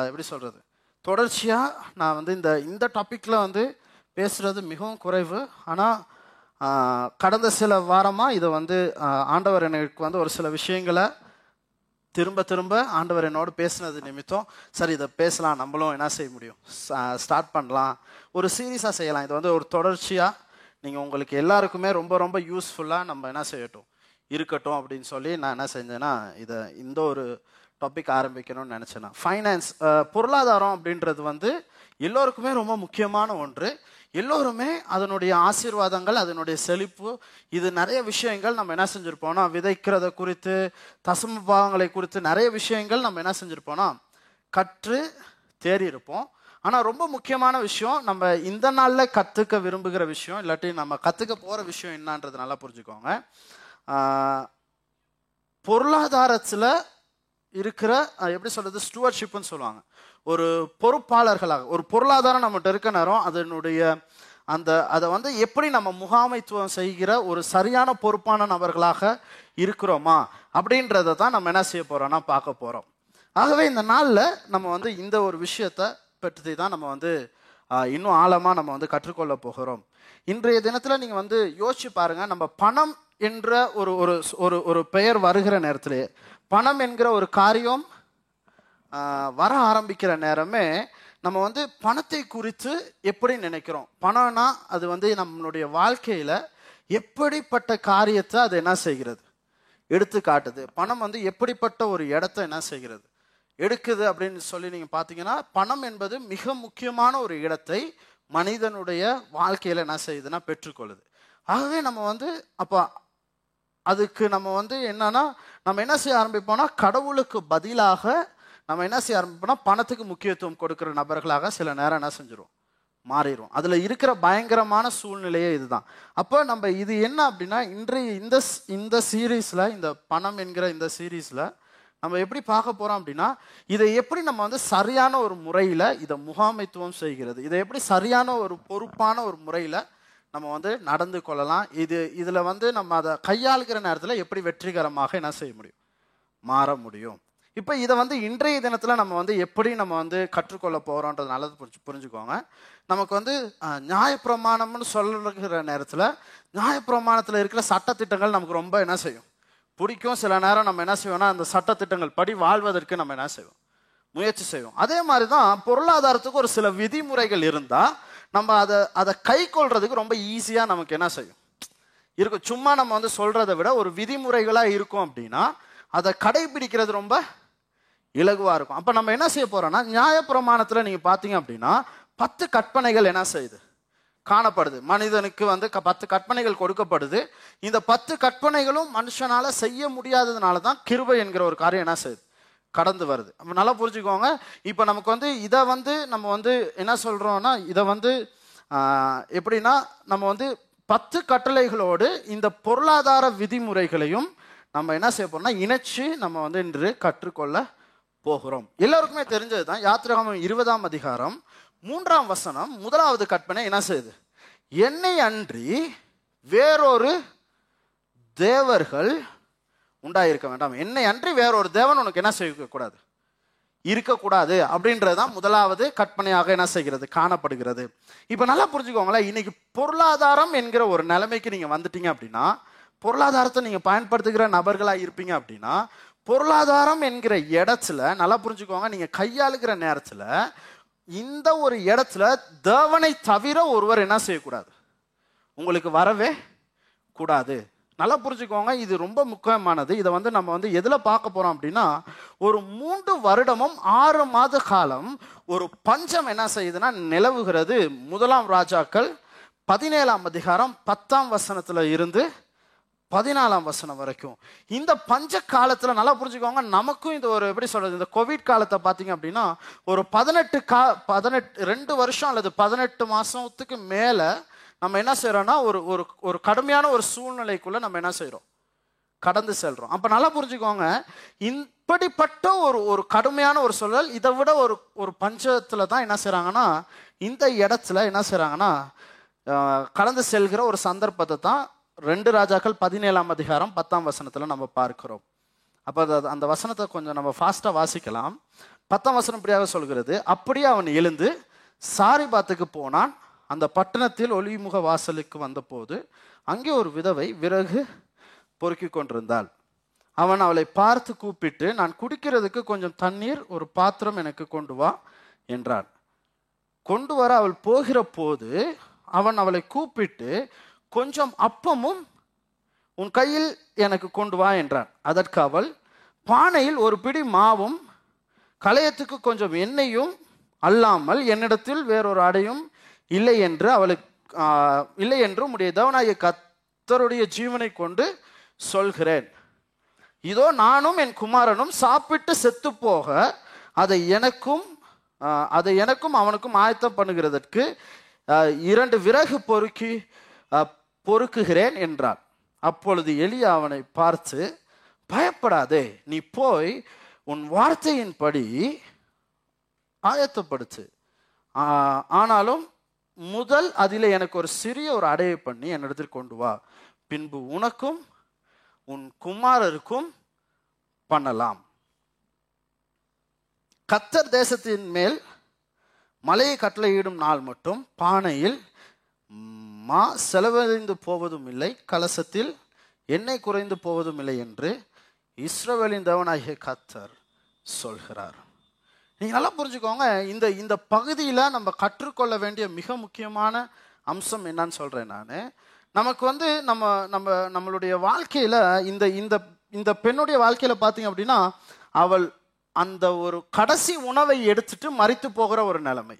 எப்படி சொல்கிறது தொடர்ச்சியாக நான் வந்து இந்த இந்த டாப்பிக்கில் வந்து பேசுகிறது மிகவும் குறைவு. ஆனால் கடந்த சில வாரமாக இதை வந்து ஆண்டவர் எனக்கு வந்து ஒரு சில விஷயங்களை திரும்ப திரும்ப ஆண்டவர் என்னோடு பேசுனது நிமித்தம் சரி இதை பேசலாம் நம்மளும் என்ன செய்ய முடியும்? ஸ்டார்ட் பண்ணலாம். ஒரு சீரியஸாக செய்யலாம். இது வந்து ஒரு தொடர்ச்சியாக நீங்கள் உங்களுக்கு எல்லாருக்குமே ரொம்ப ரொம்ப யூஸ்ஃபுல்லாக நம்ம என்ன செய்யட்டும்? இருக்கட்டும் அப்படின்னு சொல்லி நான் என்ன செஞ்சேன்னா இதை இந்த ஒரு டாபிக் ஆரம்பிக்கணும்னு நினச்சேன் ஃபைனான்ஸ் பொருளாதாரம் அப்படின்றது வந்து எல்லோருக்குமே ரொம்ப முக்கியமான ஒன்று. எல்லோருமே அதனுடைய ஆசீர்வாதங்கள் அதனுடைய செழிப்பு இது நிறைய விஷயங்கள் நம்ம என்ன செஞ்சுருப்போம்னா விதைக்கிறத குறித்து தசம பாகங்களை குறித்து நிறைய விஷயங்கள் நம்ம என்ன செஞ்சுருப்போம்னா கற்று தேறியிருப்போம் ஆனால் ரொம்ப முக்கியமான விஷயம் நம்ம இந்த நாளில் கற்றுக்க விரும்புகிற விஷயம் இல்லாட்டி நம்ம கற்றுக்க போகிற விஷயம் என்னன்றது நல்லா புரிஞ்சுக்கோங்க. பொருளாதாரத்தில் இருக்கிற எப்படி சொல்கிறது ஸ்டூவர்ஷிப்னு சொல்லுவாங்க. ஒரு பொறுப்பாளர்களாக ஒரு பொருளாதாரம் நம்மகிட்ட இருக்க நேரம் அதனுடைய அந்த அதை வந்து எப்படி நம்ம முகாமைத்துவம் செய்கிற ஒரு சரியான பொறுப்பான நபர்களாக இருக்கிறோமா அப்படின்றத தான் நம்ம என்ன செய்ய போகிறோம்னா பார்க்க போகிறோம் ஆகவே இந்த நாளில் நம்ம வந்து இந்த ஒரு விஷயத்தை பற்றி தான் நம்ம வந்து இன்னும் ஆழமாக நம்ம வந்து கற்றுக்கொள்ள போகிறோம். இன்றைய தினத்தில் நீங்கள் வந்து யோசிச்சு பாருங்கள் நம்ம பணம் என்ற ஒரு ஒரு ஒரு ஒரு பெயர் வருகிற நேரத்திலே பணம் என்கிற ஒரு காரியம் வர ஆரம்பிக்கிற நேரமே நம்ம வந்து பணத்தை குறித்து எப்படி நினைக்கிறோம்? பணம்னா அது வந்து நம்மளுடைய வாழ்க்கையில் எப்படிப்பட்ட காரியத்தை அது என்ன செய்கிறது? எடுத்து காட்டுது பணம் வந்து எப்படிப்பட்ட ஒரு இடத்த என்ன செய்கிறது? எடுக்குது அப்படின்னு சொல்லி நீங்கள் பார்த்தீங்கன்னா பணம் என்பது மிக முக்கியமான ஒரு இடத்தை மனிதனுடைய வாழ்க்கையில் என்ன செய்யுதுன்னா பெற்றுக்கொள்ளுது. ஆகவே நம்ம வந்து அப்போ அதுக்கு நம்ம வந்து என்னன்னா நம்ம என்ன செய்ய ஆரம்பிப்போம்னா கடவுளுக்கு பதிலாக நம்ம என்ன செய்ய ஆரம்பிப்போம்னா பணத்துக்கு முக்கியத்துவம் கொடுக்குற நபர்களாக சில நேரம் என்ன செஞ்சிடும் மாறிடும் அதில் இருக்கிற பயங்கரமான சூழ்நிலையே இதுதான். அப்போ நம்ம இது என்ன அப்படின்னா இன்றைய இந்த ஸ்- இந்த சீரீஸில் இந்த பணம் என்கிற இந்த சீரீஸில் நம்ம எப்படி பார்க்க போகிறோம் அப்படின்னா இதை எப்படி நம்ம வந்து சரியான ஒரு முறையில் இதை முகாமைத்துவம் செய்கிறது இதை எப்படி சரியான ஒரு பொறுப்பான ஒரு முறையில் நம்ம வந்து நடந்து கொள்ளலாம். இது இதில் வந்து நம்ம அதை கையாளுகிற நேரத்தில் எப்படி வெற்றிகரமாக என்ன செய்ய முடியும்? மாற முடியும். இப்போ இதை வந்து இன்றைய தினத்தில் நம்ம வந்து எப்படி நம்ம வந்து கற்றுக்கொள்ள போகிறோன்றது நல்லது புரிஞ்சு புரிஞ்சுக்கோங்க. நமக்கு வந்து நியாயப்பிரமாணம்னு சொல்லுகிற நேரத்தில் நியாயப்பிரமாணத்தில் இருக்கிற சட்டத்திட்டங்கள் நமக்கு ரொம்ப என்ன செய்யும்? பிடிக்கும். சில நேரம் நம்ம என்ன செய்வோம்னா அந்த சட்டத்திட்டங்கள் படி வாழ்வதற்கு நம்ம என்ன செய்வோம்? முயற்சி செய்வோம். அதே மாதிரி தான் பொருளாதாரத்துக்கு ஒரு சில விதிமுறைகள் இருந்தால் நம்ம அதை அதை கை கொள்றதுக்கு ரொம்ப ஈஸியாக நமக்கு என்ன செய்யும்? இருக்கும் சும்மா நம்ம வந்து சொல்கிறத விட ஒரு விதிமுறைகளாக இருக்கும் அப்படின்னா அதை கடைபிடிக்கிறது ரொம்ப இலகுவாக இருக்கும். அப்போ நம்ம என்ன செய்ய போகிறோம்னா நியாயப்பிரமாணத்தில் நீங்கள் பார்த்தீங்க அப்படின்னா பத்து கற்பனைகள் என்ன செய்யுது? காணப்படுது. மனிதனுக்கு வந்து க- பத்து கற்பனைகள் கொடுக்கப்படுது. இந்த பத்து கற்பனைகளும் மனுஷனால் செய்ய முடியாததுனால தான் கிருபை என்கிற ஒரு காரியம் என்ன செய்யுது? கடந்து வருது. அப்ப நல்லா புரிஞ்சுக்கோங்க. இப்போ நமக்கு வந்து இதை வந்து நம்ம வந்து என்ன சொல்கிறோன்னா இதை வந்து எப்படின்னா நம்ம வந்து பத்து கட்டளைகளோடு இந்த பொருளாதார விதிமுறைகளையும் நம்ம என்ன செய்ய போறோம்னா இணைச்சு நம்ம வந்து இன்று கற்றுக்கொள்ள போகிறோம். எல்லாருக்குமே தெரிஞ்சது தான் யாத்திராகமம் இருபதாம் அதிகாரம் மூன்றாம் வசனம் முதலாவது கற்பனை என்ன செய்யுது? என்னை அன்றி வேறொரு தேவர்கள் உண்டாயிருக்க வேண்டாம். என்னை அன்றி வேறொரு தேவன் உனக்கு என்ன செய்யக்கூடாது? இருக்கக்கூடாது அப்படின்றது தான் முதலாவது கற்பனையாக என்ன செய்கிறது காணப்படுகிறது. இப்போ நல்லா புரிஞ்சுக்கோங்களேன் இன்னைக்கு பொருளாதாரம் என்கிற ஒரு நிலைமைக்கு நீங்க வந்துட்டீங்க அப்படின்னா பொருளாதாரத்தை நீங்க பயன்படுத்துகிற நபர்களா இருப்பீங்க அப்படின்னா பொருளாதாரம் என்கிற இடத்துல நல்லா புரிஞ்சுக்கோங்க நீங்க கையாளுகிற நேரத்துல இந்த ஒரு இடத்துல தேவனை தவிர ஒருவர் என்ன செய்யக்கூடாது? உங்களுக்கு வரவே கூடாது. நல்லா புரிஞ்சுக்கோங்க இது ரொம்ப முக்கியமானது. இதை வந்து நம்ம வந்து எதில் பார்க்க போகிறோம் அப்படின்னா ஒரு மூன்று வருடமும் ஆறு மாத காலம் ஒரு பஞ்சம் என்ன செய்யுதுன்னா நிலவுகிறது. முதலாம் ராஜாக்கள் பதினேழாம் அதிகாரம் பத்தாம் வசனத்தில் இருந்து பதினாலாம் வசனம் வரைக்கும். இந்த பஞ்ச காலத்தில் நல்லா புரிஞ்சுக்கோங்க நமக்கும் இது ஒரு எப்படி சொல்றது இந்த கோவிட் காலத்தை பார்த்தீங்க அப்படின்னா ஒரு பதினெட்டு கா பதினெட்டு ரெண்டு வருஷம் அல்லது பதினெட்டு மாதத்துக்கு மேலே நம்ம என்ன செய்கிறோன்னா ஒரு ஒரு ஒரு கடுமையான ஒரு சூழ்நிலைக்குள்ளே நம்ம என்ன செய்கிறோம் கடந்து செல்கிறோம் அப்போ நல்லா புரிஞ்சுக்கோங்க. இப்படிப்பட்ட ஒரு ஒரு கடுமையான ஒரு சூழல் இதை விட ஒரு ஒரு பஞ்சத்தில் தான் என்ன செய்கிறாங்கன்னா இந்த இடத்துல என்ன செய்கிறாங்கன்னா கடந்து செல்கிற ஒரு சந்தர்ப்பத்தை தான் ரெண்டு ராஜாக்கள் பதினேழாம் அதிகாரம் பத்தாம் வசனத்தில் நம்ம பார்க்கிறோம். அப்போ அது- அந்த வசனத்தை கொஞ்சம் நம்ம ஃபாஸ்ட்டாக வாசிக்கலாம். பத்தாம் வசனம் இப்படியாக சொல்கிறது அப்படியே அவன் எழுந்து சாரிபாத்துக்கு போனான். அந்த பட்டணத்தில் ஒளிமுக வாசலுக்கு வந்தபோது அங்கே ஒரு விதவை விறகு பொறுக்கி கொண்டிருந்தாள். அவன் அவளை பார்த்து கூப்பிட்டு நான் குடிக்கிறதுக்கு கொஞ்சம் தண்ணீர் ஒரு பாத்திரம் எனக்கு கொண்டு வா என்றான் கொண்டு வர அவள் போகிற போது அவன் அவளை கூப்பிட்டு கொஞ்சம் அப்பமும் உன் கையில் எனக்கு கொண்டு வா என்றான். அதற்கு அவள் பானையில் ஒரு பிடி மாவும் களையத்துக்கு கொஞ்சம் எண்ணெயும் அல்லாமல் என்னிடத்தில் வேறொரு அடையும் இல்லை என்று அவளுக்கு இல்லை என்றும் உடைய தேவனாகிய கத்தருடைய ஜீவனை கொண்டு சொல்கிறேன். இதோ நானும் என் குமாரனும் சாப்பிட்டு செத்து போக அதை எனக்கும் அதை எனக்கும் அவனுக்கும் ஆயத்தம் பண்ணுகிறதற்கு இரண்டு விறகு பொறுக்கி பொறுக்குகிறேன் என்றான். அப்பொழுது எலியா அவனை பார்த்து பயப்படாதே நீ போய் உன் வார்த்தையின்படி ஆயத்தப்படுத்து. ஆனாலும் முதல் அதில் எனக்கு ஒரு சிறிய ஒரு அடையை பண்ணி என்னிடத்தில் கொண்டு வா. பின்பு உனக்கும் உன் குமாரருக்கும் பண்ணலாம். கத்தர் தேசத்தின் மேல் மலையை கட்டளையிடும் நாள் மட்டும் பானையில் மா செலவழிந்து போவதும் இல்லை கலசத்தில் எண்ணெய் குறைந்து போவதும் இல்லை என்று இஸ்ரவேலின் தேவனாகிய கத்தர் சொல்கிறார். நீங்கள் நல்லா புரிஞ்சுக்கோங்க. இந்த இந்த பகுதியில் நம்ம கற்றுக்கொள்ள வேண்டிய மிக முக்கியமான அம்சம் என்னன்னு சொல்கிறேன் நான். நமக்கு வந்து நம்ம நம்ம நம்மளுடைய வாழ்க்கையில் இந்த இந்த இந்த பெண்ணுடைய வாழ்க்கையில் பார்த்தீங்க அப்படின்னா அவள் அந்த ஒரு கடைசி உணவை எடுத்துட்டு மறித்து போகிற ஒரு நிலைமை.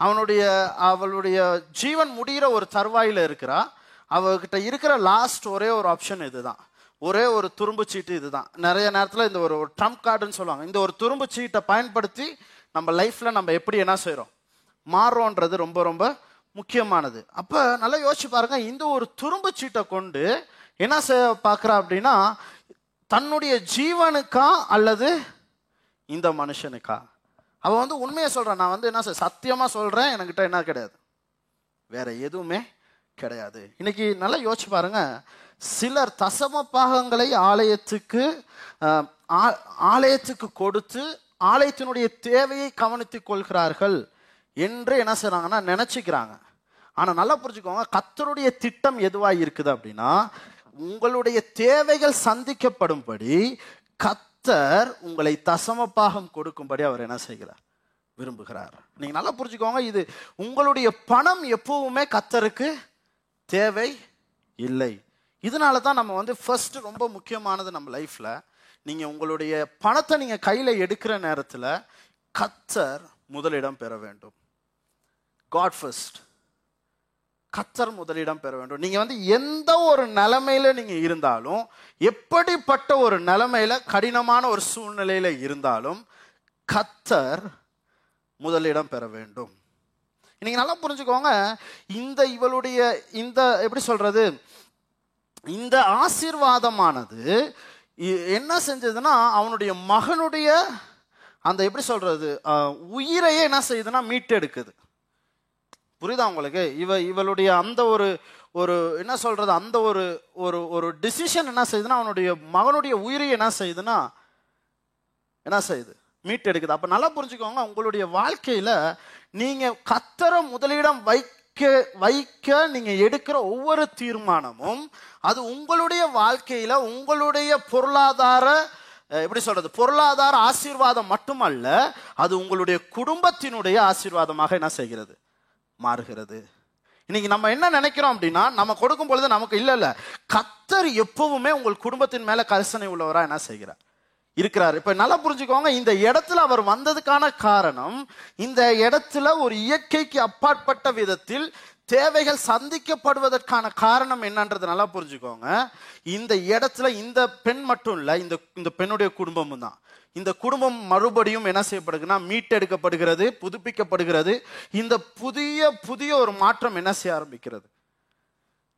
அவனுடைய அவளுடைய ஜீவன் முடிகிற ஒரு தருவாயில் இருக்கிறா. அவகிட்ட இருக்கிற லாஸ்ட் ஒரே ஒரு ஆப்ஷன் இதுதான். ஒரே ஒரு துரும்பு சீட்டு இதுதான். நிறைய நேரத்தில் இந்த ஒரு ட்ரம்ப் கார்டுன்னு சொல்லுவாங்க. இந்த ஒரு துரும்பு சீட்டை பயன்படுத்தி நம்ம லைஃப்பில் நம்ம எப்படி என்ன செய்கிறோம் மாறுறோன்றது ரொம்ப ரொம்ப முக்கியமானது. அப்போ நல்லா யோசிச்சு பாருங்க. இந்த ஒரு துரும்பு சீட்டை கொண்டு என்ன செய்ய பார்க்குறா அப்படின்னா தன்னுடைய ஜீவனுக்கா அல்லது இந்த மனுஷனுக்கா? அவள் வந்து உண்மையை சொல்கிறான் நான் வந்து என்ன செய்ய சத்தியமாக சொல்கிறேன் என்கிட்ட என்ன கிடையாது. வேற எதுவுமே கிடையாது. இன்னைக்கு நல்லா யோசிச்சு பாருங்க. சிலர் தசம பாகங்களை ஆலயத்துக்கு ஆ- ஆலயத்துக்கு கொடுத்து ஆலயத்தினுடைய தேவையை கவனித்துக் கொள்கிறார்கள் என்று என்ன செய்றாங்கன்னா நினைச்சுக்கிறாங்க. ஆனா நல்லா புரிஞ்சுக்கோங்க கத்தருடைய திட்டம் எதுவாக இருக்குது அப்படின்னா உங்களுடைய தேவைகள் சந்திக்கப்படும்படி கத்தர் உங்களை தசம பாகம் கொடுக்கும்படி அவர் என்ன செய்கிறார் விரும்புகிறார். நீங்க நல்லா புரிஞ்சுக்கோங்க இது உங்களுடைய பணம் எப்பவுமே கத்தருக்கு தேவை இல்லை. இதனால தான் நம்ம வந்து ஃபர்ஸ்ட் ரொம்ப முக்கியமானது நம்ம லைஃப்பில் நீங்கள் உங்களுடைய பணத்தை நீங்கள் கையில் எடுக்கிற நேரத்தில் கத்தர் முதலிடம் பெற வேண்டும். காட் ஃபர்ஸ்ட் கத்தர் முதலிடம் பெற வேண்டும். நீங்கள் வந்து எந்த ஒரு நிலைமையில நீங்கள் இருந்தாலும் எப்படிப்பட்ட ஒரு நிலைமையில கடினமான ஒரு சூழ்நிலையில இருந்தாலும் கத்தர் முதலிடம் பெற வேண்டும். நீங்கள் நல்லா புரிஞ்சுக்கோங்க இந்த இவளுடைய இந்த எப்படி சொல்றது இந்த ஆசீர்வாதமானது இ- என்ன செஞ்சதுன்னா அவனுடைய மகனுடைய அந்த எப்படி சொல்றது உயிரையே என்ன செய்யுதுன்னா மீட்டெடுக்குது. புரியுதா உங்களுக்கு? இவ இவளுடைய அந்த ஒரு ஒரு என்ன சொல்றது அந்த ஒரு ஒரு ஒரு டிசிஷன் என்ன செய்யுதுன்னா அவனுடைய மகனுடைய உயிரை என்ன செய்யுதுன்னா என்ன செய்யுது? மீட்டெடுக்குது. அப்ப நல்லா புரிஞ்சுக்கோங்க உங்களுடைய வாழ்க்கையில நீங்க கத்தர முதலிடம் வைக்க வைக்க நீங்கள் எடுக்கிற ஒவ்வொரு தீர்மானமும் அது உங்களுடைய வாழ்க்கையில் உங்களுடைய பொருளாதார எப்படி சொல்றது பொருளாதார ஆசீர்வாதம் மட்டுமல்ல அது உங்களுடைய குடும்பத்தினுடைய ஆசீர்வாதமாக என்ன செய்கிறது? மாறுகிறது. இன்னைக்கு நம்ம என்ன நினைக்கிறோம் அப்படின்னா நம்ம கொடுக்கும் பொழுது நமக்கு இல்லை இல்லை கத்தர் எப்பவுமே உங்கள் குடும்பத்தின் மேல கரிசனை உள்ளவரா என்ன செய்கிறார்? இருக்கிறார். இப்ப நல்லா புரிஞ்சுக்கோங்க இந்த இடத்துல அவர் வந்ததுக்கான காரணம் இந்த இடத்துல ஒரு இயற்கைக்கு அப்பாற்பட்ட விதத்தில் தேவைகள் சந்திக்கப்படுவதற்கான காரணம் என்னன்றது நல்லா புரிஞ்சுக்கோங்க. இந்த இடத்துல இந்த பெண் மட்டும் இல்லை இந்த இந்த பெண்ணுடைய குடும்பமும் தான். இந்த குடும்பம் மறுபடியும் என்ன செய்யப்படுதுன்னா மீட்டெடுக்கப்படுகிறது புதுப்பிக்கப்படுகிறது. இந்த புதிய புதிய ஒரு மாற்றம் என்ன செய்ய ஆரம்பிக்கிறது?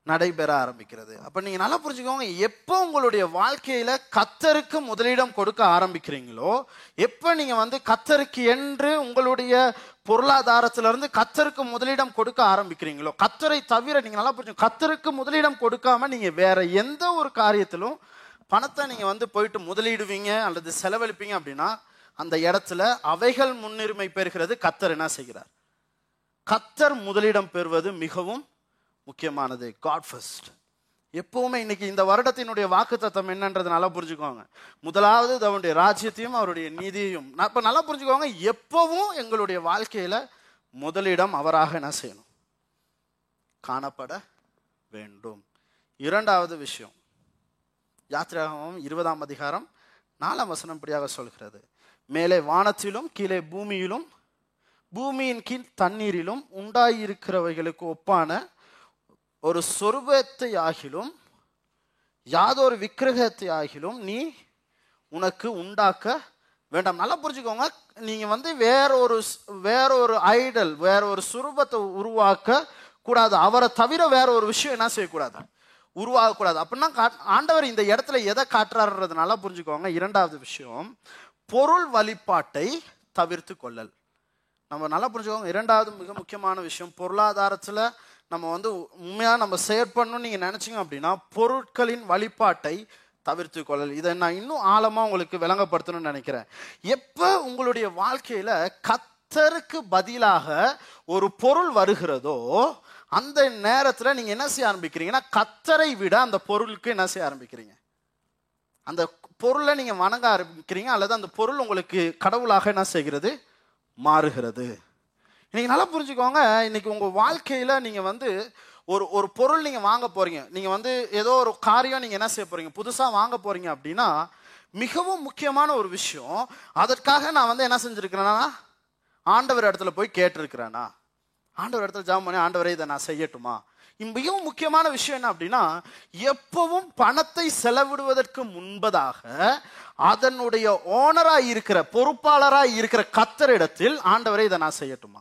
நடைபெற ஆரம்பிக்கிறது. அப்ப நீங்க நல்லா புரிஞ்சுக்கோங்க எப்போ உங்களுடைய வாழ்க்கையில கத்தருக்கு முதலிடம் கொடுக்க ஆரம்பிக்கிறீங்களோ எப்ப நீங்க வந்து கத்தருக்கு என்று உங்களுடைய பொருளாதாரத்திலிருந்து கத்தருக்கு முதலிடம் கொடுக்க ஆரம்பிக்கிறீங்களோ கத்தரை தவிர நீங்க நல்லா புரிஞ்சு கத்தருக்கு முதலிடம் கொடுக்காம நீங்க வேற எந்த ஒரு காரியத்திலும் பணத்தை நீங்க வந்து போயிட்டு முதலிடுவீங்க அல்லது செலவழிப்பீங்க அப்படின்னா அந்த இடத்துல அவைகள் முன்னுரிமை பெறுகிறது கத்தர் என்ன செய்கிறார்? கத்தர் முதலிடம் பெறுவது மிகவும் முக்கியமானது காட் ஃபர்ஸ்ட் எப்பவுமே இன்னைக்கு இந்த வருடத்தினுடைய வாக்கு தத்துவம் என்னன்றது நல்லா புரிஞ்சுக்கோங்க. முதலாவது அவருடைய ராஜ்யத்தையும் அவருடைய நீதியையும். நான் நல்லா புரிஞ்சுக்கோங்க எப்பவும் எங்களுடைய வாழ்க்கையில் முதலிடம் அவராக என்ன செய்யணும்? காணப்பட வேண்டும். இரண்டாவது விஷயம் யாத்திராகவும் இருபதாம் அதிகாரம் நாலாம் வசனம் இப்படியாக சொல்கிறது. மேலே வானத்திலும் கீழே பூமியிலும் பூமியின் கீழ் தண்ணீரிலும் உண்டாயிருக்கிறவைகளுக்கு ஒப்பான ஒரு சொருபத்தை ஆகிலும் யாதொரு விக்கிரகத்தை ஆகிலும் நீ உனக்கு உண்டாக்க வேண்டாம். நல்லா புரிஞ்சுக்கோங்க நீங்கள் வந்து வேற ஒரு வேற ஒரு ஐடல் வேற ஒரு சுரூபத்தை உருவாக்க கூடாது. அவரை தவிர வேற ஒரு விஷயம் என்ன செய்யக்கூடாது? உருவாகக்கூடாது. அப்படின்னா காட்- ஆண்டவர் இந்த இடத்துல எதை காட்டுறாருன்றது நல்லா புரிஞ்சுக்கோங்க. இரண்டாவது விஷயம் பொருள் வழிபாட்டை தவிர்த்து கொள்ளல். நம்ம நல்லா புரிஞ்சுக்கோங்க. இரண்டாவது மிக முக்கியமான விஷயம் பொருளாதாரத்தில் நம்ம வந்து உண்மையாக நம்ம செயற்படணும்னு நீங்கள் நினச்சிங்க அப்படின்னா பொருட்களின் வழிபாட்டை தவிர்த்து கொள்ளல். இதை நான் இன்னும் ஆழமாக உங்களுக்கு விளங்கப்படுத்தணும்னு நினைக்கிறேன். எப்போ உங்களுடைய வாழ்க்கையில் கத்தருக்கு பதிலாக ஒரு பொருள் வருகிறதோ அந்த நேரத்தில் நீங்கள் என்ன செய்ய ஆரம்பிக்கிறீங்கன்னா கத்தரை விட அந்த பொருளுக்கு என்ன செய்ய ஆரம்பிக்கிறீங்க? அந்த பொருளை நீங்கள் வணங்க ஆரம்பிக்கிறீங்க அல்லது அந்த பொருள் உங்களுக்கு கடவுளாக என்ன செய்கிறது? மாறுகிறது. நீங்கள் நல்லா புரிஞ்சுக்கோங்க. இன்னைக்கு உங்கள் வாழ்க்கையில் நீங்கள் வந்து ஒரு ஒரு பொருள் நீங்கள் வாங்க போகிறீங்க நீங்கள் வந்து ஏதோ ஒரு காரியம் நீங்கள் என்ன செய்ய போகிறீங்க புதுசாக வாங்க போகிறீங்க அப்படின்னா மிகவும் முக்கியமான ஒரு விஷயம் அதற்காக நான் வந்து என்ன செஞ்சுருக்கிறேன்னா ஆண்டவர் இடத்துல போய் கேட்டிருக்கிறேனா ஆண்டவர் இடத்துல ஜாம் பண்ணி ஆண்டவரை இதை நான் செய்யட்டுமா? மிகவும் முக்கியமான விஷயம் என்ன அப்படின்னா எப்பவும் பணத்தை செலவிடுவதற்கு முன்பதாக அதனுடைய ஓனராக இருக்கிற பொறுப்பாளராக இருக்கிற கத்தரிடத்தில் ஆண்டவரை இதை நான் செய்யட்டுமா?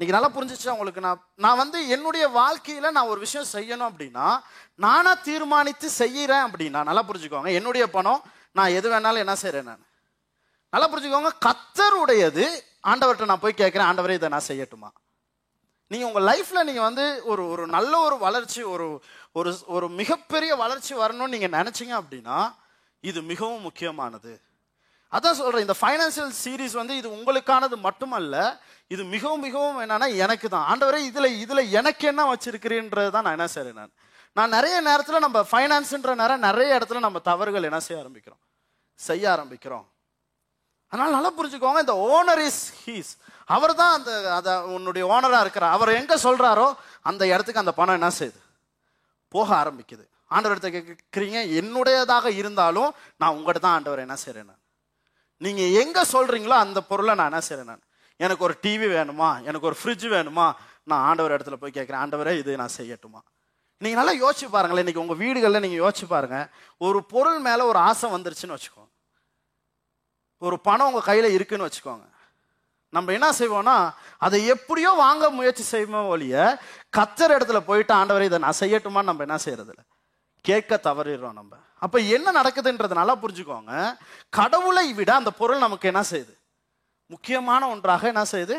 இன்னைக்கு நல்லா புரிஞ்சிச்சா உங்களுக்கு நான் நான் வந்து என்னுடைய வாழ்க்கையில நான் ஒரு விஷயம் செய்யணும் அப்படின்னா நானா தீர்மானித்து செய்யறேன் அப்படின்னா நல்லா புரிஞ்சுக்கோங்க. என்னுடைய பணம் நான் எது வேணாலும் என்ன செய்கிறேன் நான். நல்லா புரிஞ்சுக்கோங்க. கத்தருடையது ஆண்டவர்கிட்ட நான் போய் கேட்கிறேன் ஆண்டவரே இதை நான் செய்யட்டுமா? நீங்கள் உங்கள் லைஃப்பில் நீங்கள் வந்து ஒரு ஒரு நல்ல ஒரு வளர்ச்சி ஒரு ஒரு ஒரு மிகப்பெரிய வளர்ச்சி வரணும்னு நீங்கள் நினச்சிங்க அப்படின்னா இது மிகவும் முக்கியமானது. அதான் சொல்கிறேன் இந்த ஃபைனான்சியல் சீரிஸ் வந்து இது உங்களுக்கானது மட்டுமல்ல இது மிகவும் மிகவும் என்னன்னா எனக்கு தான் ஆண்டவரே இதில் இதில் எனக்கு என்ன வச்சிருக்கிறேன்றது தான் நான் என்ன செய்கிறேன் நான். நான் நிறைய நேரத்தில் நம்ம ஃபைனான்ஸுன்ற நேரம் நிறைய இடத்துல நம்ம தவறுகள் என்ன செய்ய ஆரம்பிக்கிறோம்? செய்ய ஆரம்பிக்கிறோம். அதனால் நல்லா புரிஞ்சுக்கோங்க இந்த ஓனர் இஸ் ஹீஸ் அவர் தான் அந்த அதை உன்னுடைய ஓனராக இருக்கிறார். அவர் எங்கே சொல்கிறாரோ அந்த இடத்துக்கு அந்த பணம் என்ன செய்யுது? போக ஆரம்பிக்குது. ஆண்டவர் இடத்த கேட்குறீங்க என்னுடையதாக இருந்தாலும் நான் உங்கள்கிட்ட தான் ஆண்டவர் என்ன செய்கிறேன்னு நீங்கள் எங்கே சொல்கிறீங்களோ அந்த பொருளை நான் என்ன செய்கிறேன் நான்? எனக்கு ஒரு டிவி வேணுமா? எனக்கு ஒரு ஃப்ரிட்ஜ் வேணுமா? நான் ஆண்டவர் இடத்துல போய் கேட்குறேன் ஆண்டவரே இது நான் செய்யட்டுமா? நீங்கள் நல்லா யோசிச்சு பாருங்களேன் இன்றைக்கி உங்கள் வீடுகளில் நீங்கள் யோசிச்சு பாருங்கள் ஒரு பொருள் மேலே ஒரு ஆசை வந்துருச்சுன்னு வச்சுக்கோங்க ஒரு பணம் உங்கள் கையில் இருக்குன்னு வச்சுக்கோங்க. நம்ம என்ன செய்வோம்னா அதை எப்படியோ வாங்க முயற்சி செய்வோம் ஒழிய கத்தர் இடத்துல போயிட்டு ஆண்டவரை இதை நான் செய்யட்டுமான்னு நம்ம என்ன செய்யறதில்ல? கேட்க தவறிடுறோம் நம்ம. அப்ப என்ன நடக்குதுன்றது நல்லா புரிஞ்சுக்கோங்க. கடவுளை விட அந்த பொருள் நமக்கு என்ன செய்யுது? முக்கியமான ஒன்றாக என்ன செய்யுது?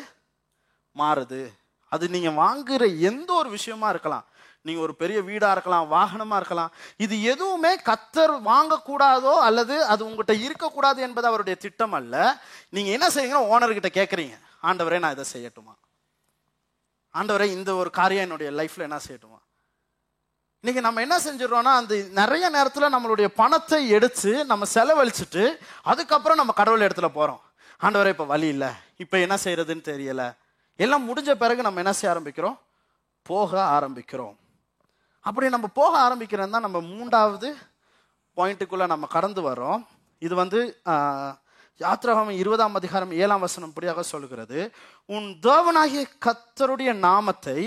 மாறுது. அது நீங்க வாங்குற எந்த ஒரு விஷயமா இருக்கலாம். நீங்க ஒரு பெரிய வீடா இருக்கலாம் வாகனமா இருக்கலாம். இது எதுவுமே கத்தர் வாங்கக்கூடாதோ அல்லது அது உங்ககிட்ட இருக்கக்கூடாது என்பது அவருடைய திட்டம் அல்ல. நீங்க என்ன செய்யுங்கன்னா ஓனர்கிட்ட கேட்குறீங்க ஆண்டவரே நான் இதை செய்யட்டுமா? ஆண்டவரே இந்த ஒரு காரியம் என்னுடைய லைஃப்ல என்ன செய்யட்டுமா? இன்னைக்கு நம்ம என்ன செஞ்சிடறோம்னா அந்த நிறைய நேரத்தில் நம்மளுடைய பணத்தை எடுத்து நம்ம செலவழிச்சிட்டு அதுக்கப்புறம் நம்ம கடவுள் இடத்துல போகிறோம் ஆண்டவரை இப்போ வழி இல்லை. இப்போ என்ன செய்யறதுன்னு தெரியலை. எல்லாம் முடிஞ்ச பிறகு நம்ம என்ன செய்ய ஆரம்பிக்கிறோம்? போக ஆரம்பிக்கிறோம். அப்படி நம்ம போக ஆரம்பிக்கிறோம் தான் நம்ம மூன்றாவது பாயிண்ட்டுக்குள்ளே நம்ம கடந்து வரோம் இது வந்து ஆஹ், இருபதாம் அதிகாரம் ஏழாம் வசனம் இப்படியாக சொல்கிறது. உன் தேவனாகிய கத்தருடைய நாமத்தை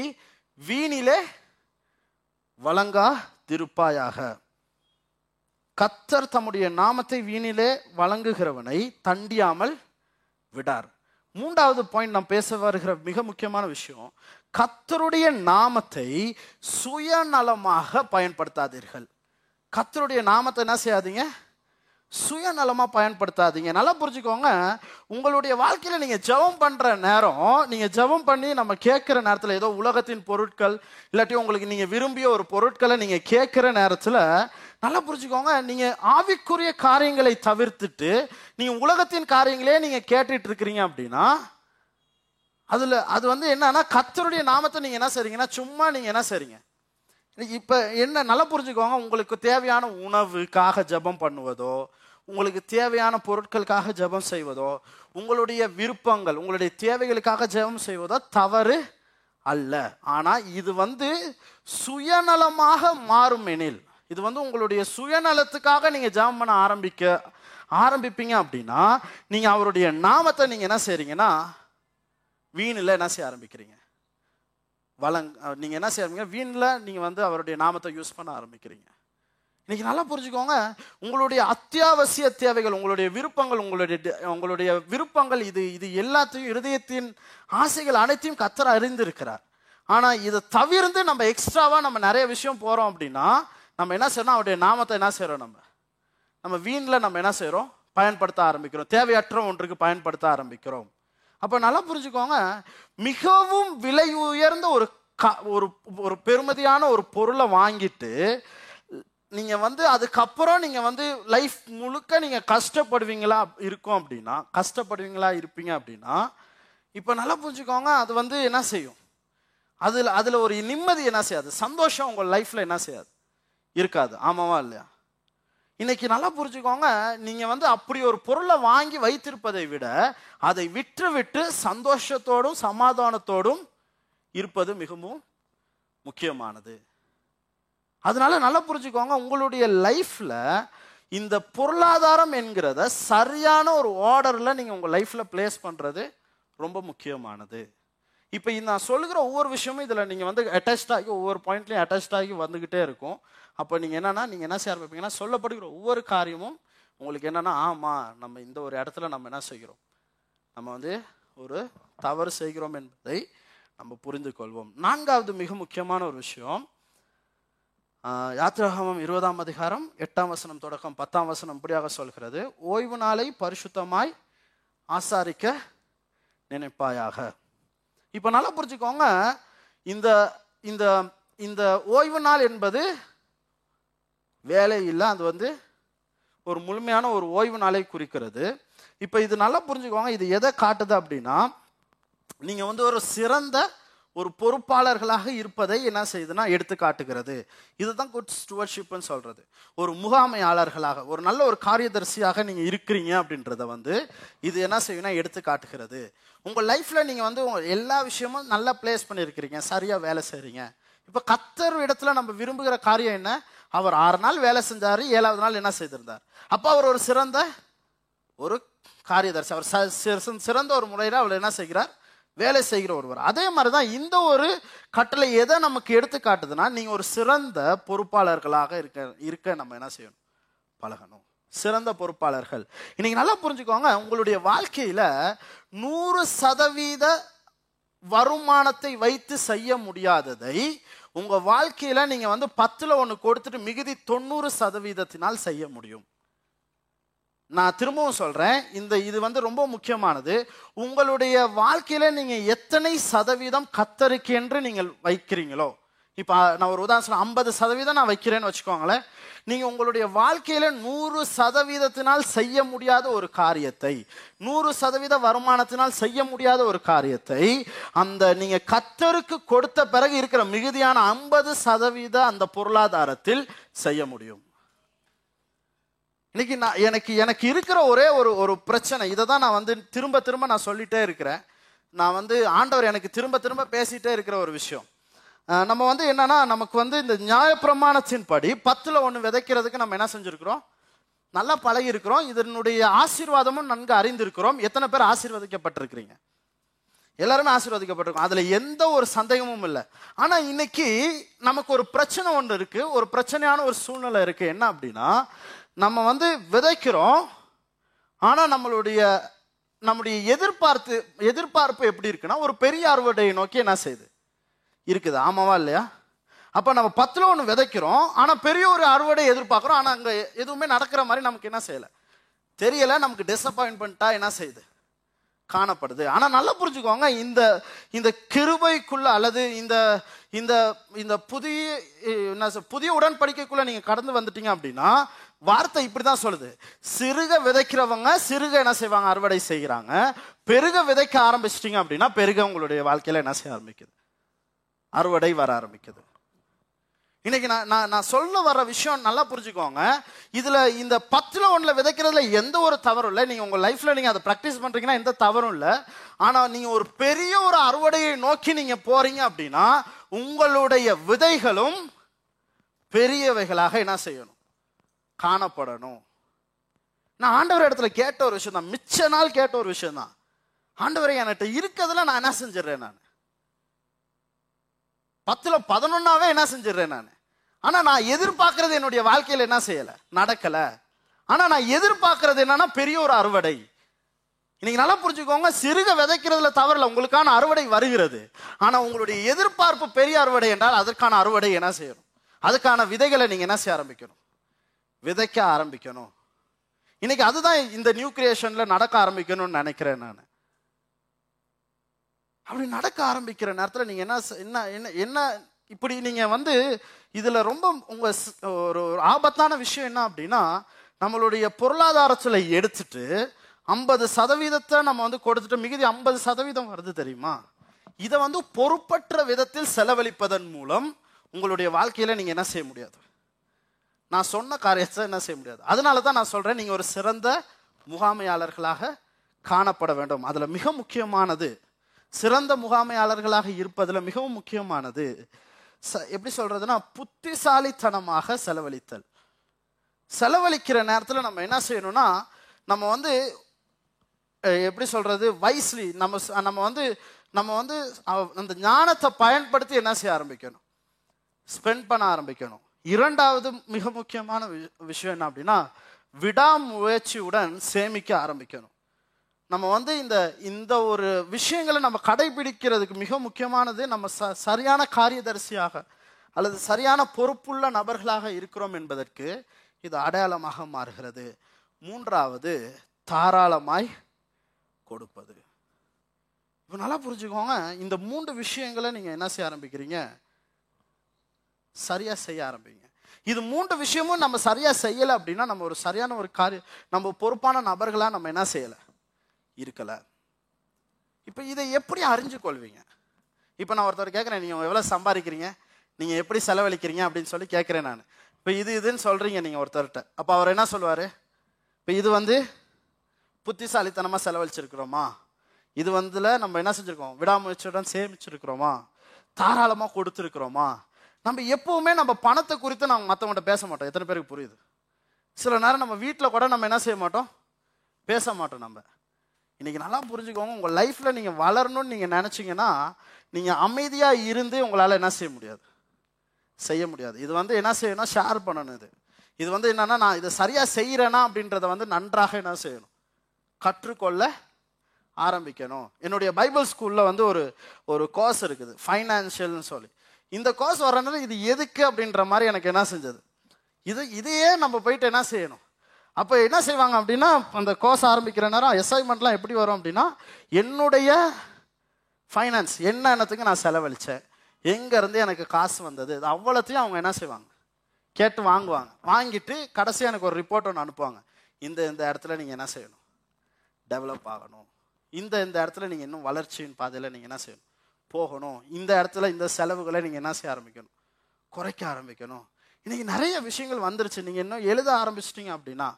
வீணிலே வழங்கா திருப்பாயாக. கத்தர் தம்முடைய நாமத்தை வீணிலே வழங்குகிறவனை தண்டியாமல் விடார். மூன்றாவது பாயிண்ட் நாம் பேச வருகிற மிக முக்கியமான விஷயம் கத்தருடைய நாமத்தை சுயநலமாக பயன்படுத்தாதீர்கள். கத்தருடைய நாமத்தை என்ன செய்யாதீங்க? சுயநலமாக பயன்படுத்தாதீங்க. நல்லா புரிஞ்சுக்கோங்க. உங்களுடைய வாழ்க்கையில் நீங்கள் ஜெபம் பண்ணுற நேரம் நீங்கள் ஜெபம் பண்ணி நம்ம கேட்குற நேரத்தில் ஏதோ உலகத்தின் பொருட்கள் இல்லாட்டி உங்களுக்கு நீங்கள் விரும்பிய ஒரு பொருட்களை நீங்கள் கேட்குற நேரத்தில் நல்லா புரிஞ்சுக்கோங்க. நீங்கள் ஆவிக்குரிய காரியங்களை தவிர்த்துட்டு நீங்கள் உலகத்தின் காரியங்களே நீங்கள் கேட்டுட்டு இருக்கிறீங்க அப்படின்னா அதில் அது வந்து என்னன்னா கத்தருடைய நாமத்தை நீங்கள் என்ன செய்றீங்கன்னா சும்மா நீங்கள் என்ன செய்றீங்க? இப்போ என்ன நல்லா புரிஞ்சுக்கோங்க. உங்களுக்கு தேவையான உணவுக்காக ஜெபம் பண்ணுவதோ உங்களுக்கு தேவையான பொருட்களுக்காக ஜெபம் செய்வதோ உங்களுடைய விருப்பங்கள் உங்களுடைய தேவைகளுக்காக ஜெபம் செய்வதோ தவறு அல்ல. ஆனால் இது வந்து சுயநலமாக மாறும் எனில் இது வந்து உங்களுடைய சுயநலத்துக்காக நீங்கள் ஜெபம் பண்ண ஆரம்பிக்க ஆரம்பிப்பீங்க அப்படின்னா நீங்கள் அவருடைய நாமத்தை நீங்கள் என்ன செய்கிறீங்கன்னா வீணில் என்ன செய்ய ஆரம்பிக்கிறீங்க? வளங் நீங்கள் என்ன செய்யறீங்க வீணில் நீங்கள் வந்து அவருடைய நாமத்தை யூஸ் பண்ண ஆரம்பிக்கிறீங்க. இன்னைக்கு நல்லா புரிஞ்சுக்கோங்க. உங்களுடைய அத்தியாவசிய தேவைகள் உங்களுடைய விருப்பங்கள் உங்களுடைய உங்களுடைய விருப்பங்கள் இது இது எல்லாத்தையும் இருதயத்தின் ஆசைகள் அனைத்தையும் கத்தர் அறிந்திருக்கிறார். ஆனால் இதை தவிர்த்து நம்ம எக்ஸ்ட்ராவாக நம்ம நிறைய விஷயம் போகிறோம் அப்படின்னா நம்ம என்ன செய்யணும் அவருடைய நாமத்தை என்ன செய்கிறோம் நம்ம? நம்ம வீணில் நம்ம என்ன செய்கிறோம் பயன்படுத்த ஆரம்பிக்கிறோம். தேவையற்ற ஒன்றுக்கு பயன்படுத்த ஆரம்பிக்கிறோம். அப்போ நல்லா புரிஞ்சுக்கோங்க. மிகவும் விலை உயர்ந்த ஒரு க- ஒரு ஒரு பெருமதியான ஒரு பொருளை வாங்கிட்டு நீங்கள் வந்து அதுக்கப்புறம் நீங்கள் வந்து லைஃப் முழுக்க நீங்கள் கஷ்டப்படுவீங்களா இருக்கும் அப்படின்னா கஷ்டப்படுவீங்களா இருப்பீங்க அப்படின்னா இப்போ நல்லா புரிஞ்சுக்கோங்க அது வந்து என்ன செய்யும்? அதில் அதில் ஒரு நிம்மதி என்ன செய்யாது? சந்தோஷம் உங்கள் லைஃப்பில் என்ன செய்யாது? இருக்காது. ஆமாவா இல்லையா? இன்னைக்கு நல்லா புரிஞ்சுக்கோங்க நீங்கள் வந்து அப்படி ஒரு பொருளை வாங்கி வைத்திருப்பதை விட அதை விற்று விட்டு சந்தோஷத்தோடும் சமாதானத்தோடும் இருப்பது மிகவும் முக்கியமானது. அதனால நல்லா புரிஞ்சுக்கோங்க உங்களுடைய லைஃப்பில் இந்த பொருளாதாரம் என்கிறத சரியான ஒரு ஆர்டரில் நீங்கள் உங்கள் லைஃப்பில் பிளேஸ் பண்ணுறது ரொம்ப முக்கியமானது. இப்போ நான் சொல்லுகிற ஒவ்வொரு விஷயமும் இதில் நீங்கள் வந்து அட்டாச்ட் ஆகி ஒவ்வொரு பாயிண்ட்லையும் அட்டாச்ட் ஆகி வந்துக்கிட்டே இருக்கும். அப்போ நீங்கள் என்னென்னா நீங்கள் என்ன செய்ய ஆரம்பிப்பீங்கன்னா சொல்லப்படுகிற ஒவ்வொரு காரியமும் உங்களுக்கு என்னன்னா ஆமாம் நம்ம இந்த ஒரு இடத்துல நம்ம என்ன செய்கிறோம்? நம்ம வந்து ஒரு தவறு செய்கிறோம் என்பதை நம்ம புரிந்து கொள்வோம் நான்காவது மிக முக்கியமான ஒரு விஷயம் யாத்ராகமம் இருபதாம் அதிகாரம் எட்டாம் வசனம் தொடக்கம் பத்தாம் வசனம் இப்படியாக சொல்கிறது. ஓய்வு நாளை பரிசுத்தமாய் ஆசாரிக்க நினைப்பாயாக. இப்போ நல்லா புரிஞ்சுக்கோங்க. இந்த இந்த இந்த ஓய்வு நாள் என்பது வேலை இல்லை அது வந்து ஒரு முழுமையான ஒரு ஓய்வு நாளை குறிக்கிறது. இப்போ இது நல்லா புரிஞ்சுக்கோங்க. இது எதை காட்டுது அப்படின்னா நீங்கள் வந்து ஒரு சிறந்த ஒரு பொறுப்பாளர்களாக இருப்பதை என்ன செய்யுதுன்னா எடுத்து காட்டுகிறது. இதுதான் குட் ஸ்டுவர்ஷிப்னு சொல்கிறது ஒரு முகாமையாளர்களாக ஒரு நல்ல ஒரு காரியதர்சியாக நீங்கள் இருக்கிறீங்க அப்படின்றத வந்து இது என்ன செய்யும்னா எடுத்து காட்டுகிறது. உங்கள் லைஃப்பில் நீங்கள் வந்து உங்கள் எல்லா விஷயமும் நல்லா பிளேஸ் பண்ணியிருக்கிறீங்க சரியாக வேலை செய்கிறீங்க இப்போ கத்தர் இடத்துல நம்ம விரும்புகிற காரியம் என்ன? அவர் ஆறு நாள் வேலை செஞ்சாரு ஏழாவது நாள் என்ன செய்திருந்தார்? அப்போ அவர் ஒரு சிறந்த ஒரு காரியதர்சி அவர் ச- சிற- சிறந்த ஒரு முறையில் அவர் என்ன செய்கிறார்? வேலை செய்கிற ஒருவர். அதே மாதிரி தான் இந்த ஒரு கட்டளை எதை நமக்கு எடுத்து காட்டுதுன்னா நீங்கள் ஒரு சிறந்த பொறுப்பாளர்களாக இருக்க இருக்க நம்ம என்ன செய்யணும்? பழகணும். சிறந்த பொறுப்பாளர்கள். இன்னைக்கு நல்லா புரிஞ்சுக்கோங்க உங்களுடைய வாழ்க்கையில் நூறு சதவீத வருமானத்தை வைத்து செய்ய முடியாததை உங்கள் வாழ்க்கையில் நீங்கள் வந்து பத்தில் ஒன்று கொடுத்துட்டு மிகுதி தொண்ணூறு சதவீதத்தினால் செய்ய முடியும். நான் திரும்பவும் சொல்கிறேன் இந்த இது வந்து ரொம்ப முக்கியமானது. உங்களுடைய வாழ்க்கையில் நீங்கள் எத்தனை சதவீதம் கத்தருக்கு என்று நீங்கள் வைக்கிறீங்களோ? இப்போ நான் ஒரு உதாரணம் ஐம்பது சதவீதம் நான் வைக்கிறேன்னு வச்சுக்கோங்களேன். நீங்கள் உங்களுடைய வாழ்க்கையில் நூறு சதவீதத்தினால் செய்ய முடியாத ஒரு காரியத்தை நூறு சதவீத வருமானத்தினால் செய்ய முடியாத ஒரு காரியத்தை அந்த நீங்கள் கத்தருக்கு கொடுத்த பிறகு இருக்கிற மிகுதியான ஐம்பது சதவீத அந்த பொருளாதாரத்தில் செய்ய முடியும். இன்னைக்கு நான் எனக்கு எனக்கு இருக்கிற ஒரே ஒரு ஒரு பிரச்சனை. இதை தான் நான் வந்து திரும்ப திரும்ப நான் சொல்லிட்டே இருக்கிறேன். நான் வந்து ஆண்டவர் எனக்கு திரும்ப திரும்ப பேசிட்டே இருக்கிற ஒரு விஷயம். நம்ம வந்து என்னன்னா நமக்கு வந்து இந்த நியாயப்பிரமாணத்தின் படி பத்துல ஒன்று விதைக்கிறதுக்கு நம்ம என்ன செஞ்சுருக்கிறோம்? நல்லா பழகி இருக்கிறோம் இதனுடைய ஆசீர்வாதமும் நன்கு அறிந்திருக்கிறோம். எத்தனை பேர் ஆசீர்வதிக்கப்பட்டிருக்கிறீங்க? எல்லாருமே ஆசீர்வதிக்கப்பட்டிருக்கோம். அதுல எந்த ஒரு சந்தேகமும் இல்லை. ஆனா இன்னைக்கு நமக்கு ஒரு பிரச்சனை ஒன்று இருக்கு. ஒரு பிரச்சனையான ஒரு சூழ்நிலை இருக்கு. என்ன அப்படின்னா நம்ம வந்து விதைக்கிறோம் ஆனால் நம்மளுடைய நம்முடைய எதிர்பார்த்து எதிர்பார்ப்பு எப்படி இருக்குன்னா ஒரு பெரிய அறுவடையை நோக்கி என்ன செய்யுது? இருக்குது. ஆமாவா இல்லையா? அப்போ நம்ம பத்தில் ஒன்று விதைக்கிறோம் ஆனால் பெரிய ஒரு அறுவடை எதிர்பார்க்குறோம் ஆனால் அங்கே எதுவுமே நடக்கிற மாதிரி நமக்கு என்ன செய்யலை? தெரியலை நமக்கு டிசப்பாயின்மெண்ட்டாக என்ன செய்யுது? காணப்படுது. ஆனால் நல்லா புரிஞ்சுக்கோங்க இந்த இந்த கிருபைக்குள்ள அல்லது இந்த இந்த இந்த புதிய என்ன புதிய உடன்படிக்கைக்குள்ள நீங்கள் கடந்து வந்துட்டீங்க அப்படின்னா வார்த்தை இப்படி தான் சொல்லுது. சிறுக விதைக்கிறவங்க சிறுக என்ன செய்வாங்க? அறுவடை செய்கிறாங்க. பெருக விதைக்க ஆரம்பிச்சிட்டிங்க அப்படின்னா பெருக உங்களுடைய வாழ்க்கையில் என்ன செய்ய ஆரம்பிக்குது? அறுவடை வர ஆரம்பிக்குது. இன்னைக்கு நான் நான் நான் சொல்ல வர்ற விஷயம் நல்லா புரிஞ்சுக்கோங்க. இதில் இந்த பத்தில் ஒன்றில் விதைக்கிறதுல எந்த ஒரு தவறும் இல்லை. நீங்கள் உங்கள் லைஃப்பில் நீங்கள் அதை ப்ராக்டிஸ் பண்ணுறீங்கன்னா எந்த தவறும் இல்லை. ஆனால் நீங்கள் ஒரு பெரிய ஒரு அறுவடையை நோக்கி நீங்கள் போகிறீங்க அப்படின்னா உங்களுடைய விதைகளும் பெரியவைகளாக என்ன செய்யணும்? காணப்படணும். நான் ஆண்டவர் இடத்துல கேட்ட ஒரு விஷயம் தான் மிச்ச நாள் கேட்ட ஒரு விஷயம் தான் ஆண்டவரை என்கிட்ட இருக்கிறதுல நான் என்ன செஞ்சிடறேன் நான்? பத்துல பதினொன்னாவே என்ன செஞ்சிடறேன் நான்? ஆனா நான் எதிர்பார்க்கறது என்னுடைய வாழ்க்கையில என்ன செய்யல? நடக்கல. ஆனா நான் எதிர்பார்க்கறது என்னன்னா பெரிய ஒரு அறுவடை. இன்னைக்கு நல்லா புரிஞ்சுக்கோங்க சிறுக விதைக்கிறதுல தவறில்ல. உங்களுக்கான அறுவடை வருகிறது. ஆனா உங்களுடைய எதிர்பார்ப்பு பெரிய அறுவடை என்றால் அதற்கான அறுவடை என்ன செய்யணும் அதுக்கான விதைகளை நீங்க என்ன செய்ய ஆரம்பிக்கணும்? விதைக்க ஆரம்பிக்கணும். இன்னைக்கு அதுதான் இந்த நியூ கிரியேஷன்ல நடக்க ஆரம்பிக்கணும்னு நினைக்கிறேன் நான். அப்படி நடக்க ஆரம்பிக்கிற நேரத்தில் நீங்கள் என்ன என்ன என்ன என்ன இப்படி நீங்கள் வந்து இதில் ரொம்ப உங்கள் ஒரு ஒரு ஆபத்தான விஷயம் என்ன அப்படின்னா நம்மளுடைய பொருளாதாரத்தில் எடுத்துட்டு ஐம்பது சதவீதத்தை நம்ம வந்து கொடுத்துட்டு மிகுதி ஐம்பது சதவீதம் வருது தெரியுமா? இதை வந்து பொறுப்பற்ற விதத்தில் செலவழிப்பதன் மூலம் உங்களுடைய வாழ்க்கையில் நீங்கள் என்ன செய்ய முடியாது. நான் சொன்ன காரியத்தை என்ன செய்ய முடியாது. அதனால தான் நான் சொல்கிறேன் நீங்கள் ஒரு சிறந்த முகாமையாளர்களாக காணப்பட வேண்டும். அதில் மிக முக்கியமானது சிறந்த முகாமையாளர்களாக இருப்பதில் மிகவும் முக்கியமானது ச- எப்படி சொல்கிறதுன்னா புத்திசாலித்தனமாக செலவழித்தல். செலவழிக்கிற நேரத்தில் நம்ம என்ன செய்யணும்னா நம்ம வந்து எப்படி சொல்கிறது வைஸ்லி நம்ம நம்ம வந்து நம்ம வந்து அவ- அந்த ஞானத்தை பயன்படுத்தி என்ன செய்ய ஆரம்பிக்கணும்? ஸ்பெண்ட் பண்ண ஆரம்பிக்கணும். இரண்டாவது மிக முக்கியமான விஷயம் என்ன அப்படின்னா விடாமுயற்சியுடன் சேமிக்க ஆரம்பிக்கணும். நம்ம வந்து இந்த இந்த ஒரு விஷயங்களை நம்ம கடைபிடிக்கிறதுக்கு மிக முக்கியமானது நம்ம ச சரியான காரியதரிசியாக அல்லது சரியான பொறுப்புள்ள நபர்களாக இருக்கிறோம் என்பதற்கு இது அடையாளமாக மாறுகிறது. மூன்றாவது தாராளமாய் கொடுப்பது. இப்போ நல்லா புரிஞ்சுக்கோங்க இந்த மூன்று விஷயங்களை நீங்கள் என்ன செய்ய ஆரம்பிக்கிறீங்க? சரியாக செய்ய ஆரம்பிங்க. இது மூன்று விஷயமும் நம்ம சரியாக செய்யலை அப்படின்னா நம்ம ஒரு சரியான ஒரு காரியம் நம்ம பொறுப்பான நபர்களாக நம்ம என்ன செய்யலை? இருக்கலை. இப்போ இதை எப்படி அறிஞ்சு கொள்வீங்க? இப்போ நான் ஒருத்தர் கேட்குறேன் நீங்கள் எவ்வளோ சம்பாதிக்கிறீங்க? நீங்கள் எப்படி செலவழிக்கிறீங்க? அப்படின்னு சொல்லி கேட்குறேன் நான். இப்போ இது இதுன்னு சொல்கிறீங்க நீங்கள் ஒருத்தர்கிட்ட அப்போ அவர் என்ன சொல்லுவார்? இப்போ இது வந்து புத்திசாலித்தனமாக செலவழிச்சிருக்கிறோமா? இது வந்துல நம்ம என்ன செஞ்சுருக்கோம்? விடாமுயற்சியுடன் சேமிச்சிருக்கிறோமா? தாராளமாக கொடுத்துருக்குறோமா? நம்ம எப்பவுமே நம்ம பணத்தை குறித்து நம்ம மற்றவங்கள்ட்ட பேச மாட்டோம். எத்தனை பேருக்கு புரியுது? சில நேரம் நம்ம வீட்டில் கூட நம்ம என்ன செய்ய மாட்டோம்? பேச மாட்டோம் நம்ம. இன்றைக்கி நல்லா புரிஞ்சுக்கோங்க உங்கள் லைஃப்பில் நீங்கள் வளரணும்னு நீங்கள் நினச்சிங்கன்னா நீங்கள் அமைதியாக இருந்து உங்களால் என்ன செய்ய முடியாது. செய்ய முடியாது. இது வந்து என்ன செய்யணும்? ஷேர் பண்ணணும் இது. இது வந்து என்னென்னா நான் இதை சரியாக செய்கிறேனா அப்படின்றத வந்து நன்றாக என்ன செய்யணும்? கற்றுக்கொள்ள ஆரம்பிக்கணும். என்னுடைய பைபிள் ஸ்கூலில் வந்து ஒரு ஒரு கோர்ஸ் இருக்குது. ஃபைனான்ஷியல்னு சொல்லி. இந்த கோர்ஸ் வரனால இது எதுக்கு அப்படின்ற மாதிரி எனக்கு என்ன செஞ்சது? இது இதையே நம்ம போயிட்டு என்ன செய்யணும்? அப்போ என்ன செய்வாங்க அப்படின்னா அந்த கோர்ஸ் ஆரம்பிக்கிற நேரம் அசைன்மெண்ட்லாம் எப்படி வரும் அப்படின்னா என்னுடைய ஃபைனான்ஸ் என்ன என்னத்துக்கு நான் செலவழித்தேன் எங்கேருந்து எனக்கு காசு வந்தது இது அவ்வளோத்தையும் அவங்க என்ன செய்வாங்க? கேட்டு வாங்குவாங்க. வாங்கிட்டு கடைசியாக எனக்கு ஒரு ரிப்போர்ட் ஒன்று அனுப்புவாங்க. இந்த இந்த இடத்துல நீங்கள் என்ன செய்யணும்? டெவலப் ஆகணும். இந்த இந்த இடத்துல நீங்கள் இன்னும் வளர்ச்சியின் பாதையில் நீங்கள் என்ன செய்யணும்? போகணும். இந்த இடத்துல இந்த செலவுகளை நீங்கள் என்ன செய்ய ஆரம்பிக்கணும்? குறைக்க ஆரம்பிக்கணும். இன்றைக்கி நிறைய விஷயங்கள் வந்துருச்சு. நீங்கள் இன்னும் எழுத ஆரம்பிச்சிட்டிங்க அப்படின்னா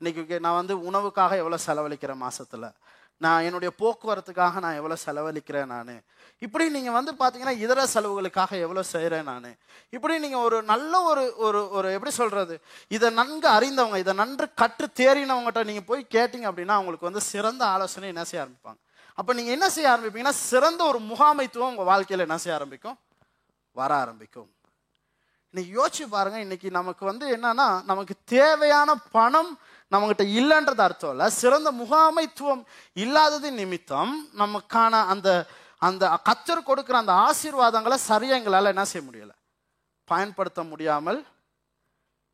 இன்றைக்கி நான் வந்து உணவுக்காக எவ்வளோ செலவழிக்கிறேன் மாதத்தில் நான் என்னுடைய போக்குவரத்துக்காக நான் எவ்வளோ செலவழிக்கிறேன் நான்? இப்படி நீங்கள் வந்து பார்த்தீங்கன்னா இதர செலவுகளுக்காக எவ்வளோ செய்கிறேன் நான்? இப்படி நீங்கள் ஒரு நல்ல ஒரு ஒரு ஒரு எப்படி சொல்கிறது இதை நன்கு அறிந்தவங்க இதை நன்று கற்று தேறினவங்ககிட்ட நீங்கள் போய் கேட்டிங்க அப்படின்னா அவங்களுக்கு வந்து சிறந்த ஆலோசனை என்ன செய்ய ஆரம்பிப்பாங்க? அப்போ நீங்கள் என்ன செய்ய ஆரம்பிப்பீங்கன்னா சிறந்த ஒரு முகாமைத்துவம் உங்கள் வாழ்க்கையில் என்ன செய்ய ஆரம்பிக்கும்? வர ஆரம்பிக்கும். இன்னைக்கு யோசிச்சு பாருங்க இன்னைக்கு நமக்கு வந்து என்னன்னா நமக்கு தேவையான பணம் நம்மகிட்ட இல்லைன்றது அர்த்தம் இல்லை. சிறந்த முகாமைத்துவம் இல்லாதது நிமித்தம் நமக்கான அந்த அந்த கத்தர் கொடுக்குற அந்த ஆசீர்வாதங்களை சரியா எங்களால் என்ன செய்ய முடியல. பயன்படுத்த முடியாமல்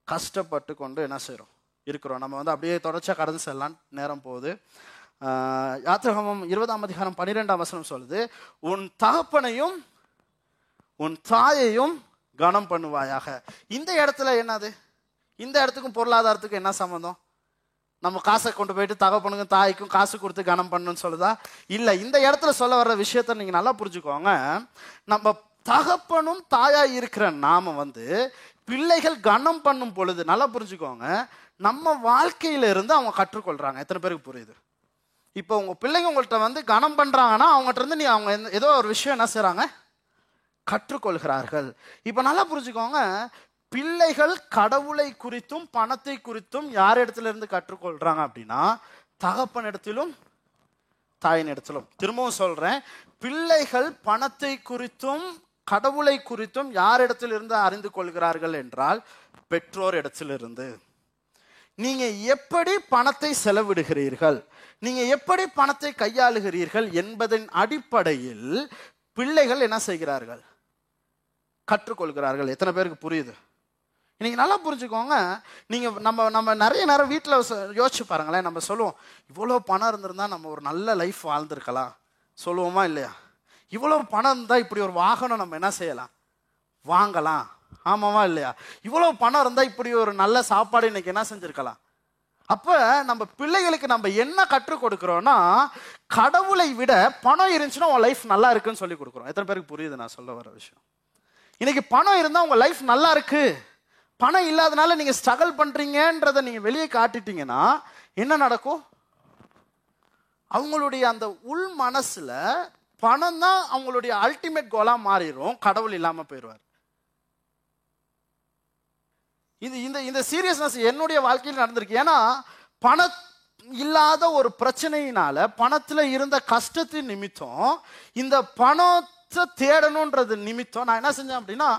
கஷ்டப்பட்டு கொண்டு என்ன செய்கிறோம் இருக்கிறோம். நம்ம வந்து அப்படியே தொடர்ச்சியாக கடந்து செல்லலாம் நேரம் போகுது. யாத்திரகமம் இருபதாம் அதிகாரம் பன்னிரெண்டாம் வசனம் சொல்லுது உன் தகப்பனையும் உன் தாயையும் கனம் பண்ணுவாயாக. இந்த இடத்துல என்னது? இந்த இடத்துக்கும் பொருளாதாரத்துக்கும் என்ன சம்மந்தம் நம்ம காசை கொண்டு போயிட்டு தகப்பனுக்கும் தாய்க்கும் காசு கொடுத்து கனம் பண்ணுன்னு சொல்லுதா? இல்லை இந்த இடத்துல சொல்ல வர்ற விஷயத்த நீங்கள் நல்லா புரிஞ்சுக்கோங்க. நம்ம தகப்பனும் தாயாக இருக்கிற நாம வந்து பிள்ளைகள் கனம் பண்ணும் பொழுது நல்லா புரிஞ்சுக்கோங்க நம்ம வாழ்க்கையில இருந்து அவங்க கற்றுக்கொள்றாங்க. எத்தனை பேருக்கு புரியுது? இப்போ உங்கள் பிள்ளைங்க உங்கள்கிட்ட வந்து கனம் பண்ணுறாங்கன்னா அவங்ககிட்ட இருந்து நீ அவங்க எந்த- ஏதோ ஒரு விஷயம் என்ன செய்கிறாங்க கற்றுக்கொள்கிறார்கள். இப்போ நல்லா புரிஞ்சுக்கோங்க. பிள்ளைகள் கடவுளை குறித்தும் பணத்தை குறித்தும் யார் இடத்துல இருந்து அப்படின்னா தகப்பன் இடத்திலும் தாயின் இடத்திலும். திரும்பவும் சொல்கிறேன் பிள்ளைகள் பணத்தை குறித்தும் கடவுளை குறித்தும் யார் இடத்திலிருந்து அறிந்து கொள்கிறார்கள் என்றால் பெற்றோர் இடத்திலிருந்து. நீங்கள் எப்படி பணத்தை செலவிடுகிறீர்கள்? நீங்கள் எப்படி பணத்தை கையாளுகிறீர்கள் என்பதன் அடிப்படையில் பிள்ளைகள் என்ன செய்கிறார்கள்? கற்றுக்கொள்கிறார்கள். எத்தனை பேருக்கு புரியுது? இன்னைக்கு நல்லா புரிஞ்சுக்கோங்க. நீங்கள் நம்ம நம்ம நிறைய நேரம் வீட்டில் யோசிச்சு பாருங்களேன். நம்ம சொல்லுவோம் இவ்வளோ பணம் இருந்திருந்தால் நம்ம ஒரு நல்ல லைஃப் வாழ்ந்துருக்கலாம். சொல்லுவோமா இல்லையா? இவ்வளோ பணம் இருந்தால் இப்படி ஒரு வாகனம் நம்ம என்ன செய்யலாம்? வாங்கலாம். ஆமாவா இல்லையா? இவ்வளோ பணம் இருந்தால் இப்படி ஒரு நல்ல சாப்பாடு இன்னைக்கு என்ன செஞ்சுருக்கலாம்? அப்போ நம்ம பிள்ளைகளுக்கு நம்ம என்ன கற்றுக் கொடுக்கிறோம்னா கடவுளை விட பணம் இருந்துச்சுன்னா உன் லைஃப் நல்லா இருக்குன்னு சொல்லி கொடுக்குறோம். எத்தனை பேருக்கு புரியுது நான் சொல்ல வர விஷயம்? இன்னைக்கு பணம் இருந்தால் உங்கள் லைஃப் நல்லா இருக்கு. பணம் இல்லாதனால நீங்கள் ஸ்ட்ரகிள் பண்ணுறீங்கன்றதை நீங்கள் வெளியே காட்டிட்டீங்கன்னா என்ன நடக்கும்? அவங்களுடைய அந்த உள் மனசில் பணம் தான் அவங்களுடைய அல்டிமேட் கோலாக மாறிடும் கடவுள் இல்லாமல் போயிடுவார் இது இந்த இந்த சீரியஸ்னஸ் என்னுடைய வாழ்க்கையில் நடந்திருக்கு. ஏன்னா பண இல்லாத ஒரு பிரச்சனையினால பணத்தில் இருந்த கஷ்டத்தின் நிமித்தம் இந்த பணத்தை தேடணுன்றது நிமித்தம் நான் என்ன செஞ்சேன் அப்படின்னா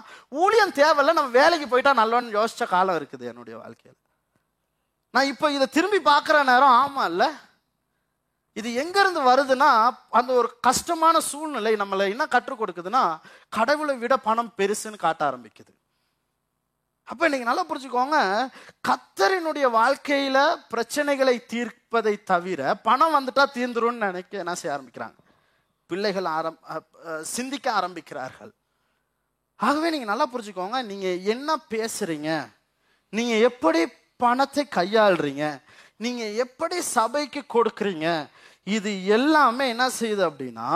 ஊழியம் தேவையில்ல நம்ம வேலைக்கு போயிட்டா நல்லோன்னு யோசிச்ச காலம் இருக்குது என்னுடைய வாழ்க்கையில். நான் இப்போ இதை திரும்பி பார்க்குற நேரம் ஆமாம் இல்லை? இது எங்கேருந்து வருதுன்னா அந்த ஒரு கஷ்டமான சூழ்நிலை நம்மளை என்ன கற்றுக் கொடுக்குதுன்னா கடவுளை விட பணம் பெருசுன்னு காட்ட ஆரம்பிக்குது. அப்ப நீங்க நல்லா புரிஞ்சுக்கோங்க. கத்தரினுடைய வாழ்க்கையில பிரச்சனைகளை தீர்ப்பதை தவிர பணம் வந்துட்டா தீர்ந்துரும்னு நினைக்க என்ன செய்ய ஆரம்பிக்கிறாங்க? பிள்ளைகள் ஆரம் சிந்திக்க ஆரம்பிக்கிறார்கள். ஆகவே நீங்க நல்லா புரிஞ்சுக்கோங்க. நீங்க என்ன பேசுறீங்க? நீங்க எப்படி பணத்தை கையாளுறீங்க? நீங்க எப்படி சபைக்கு கொடுக்குறீங்க? இது எல்லாமே என்ன செய்யுது அப்படின்னா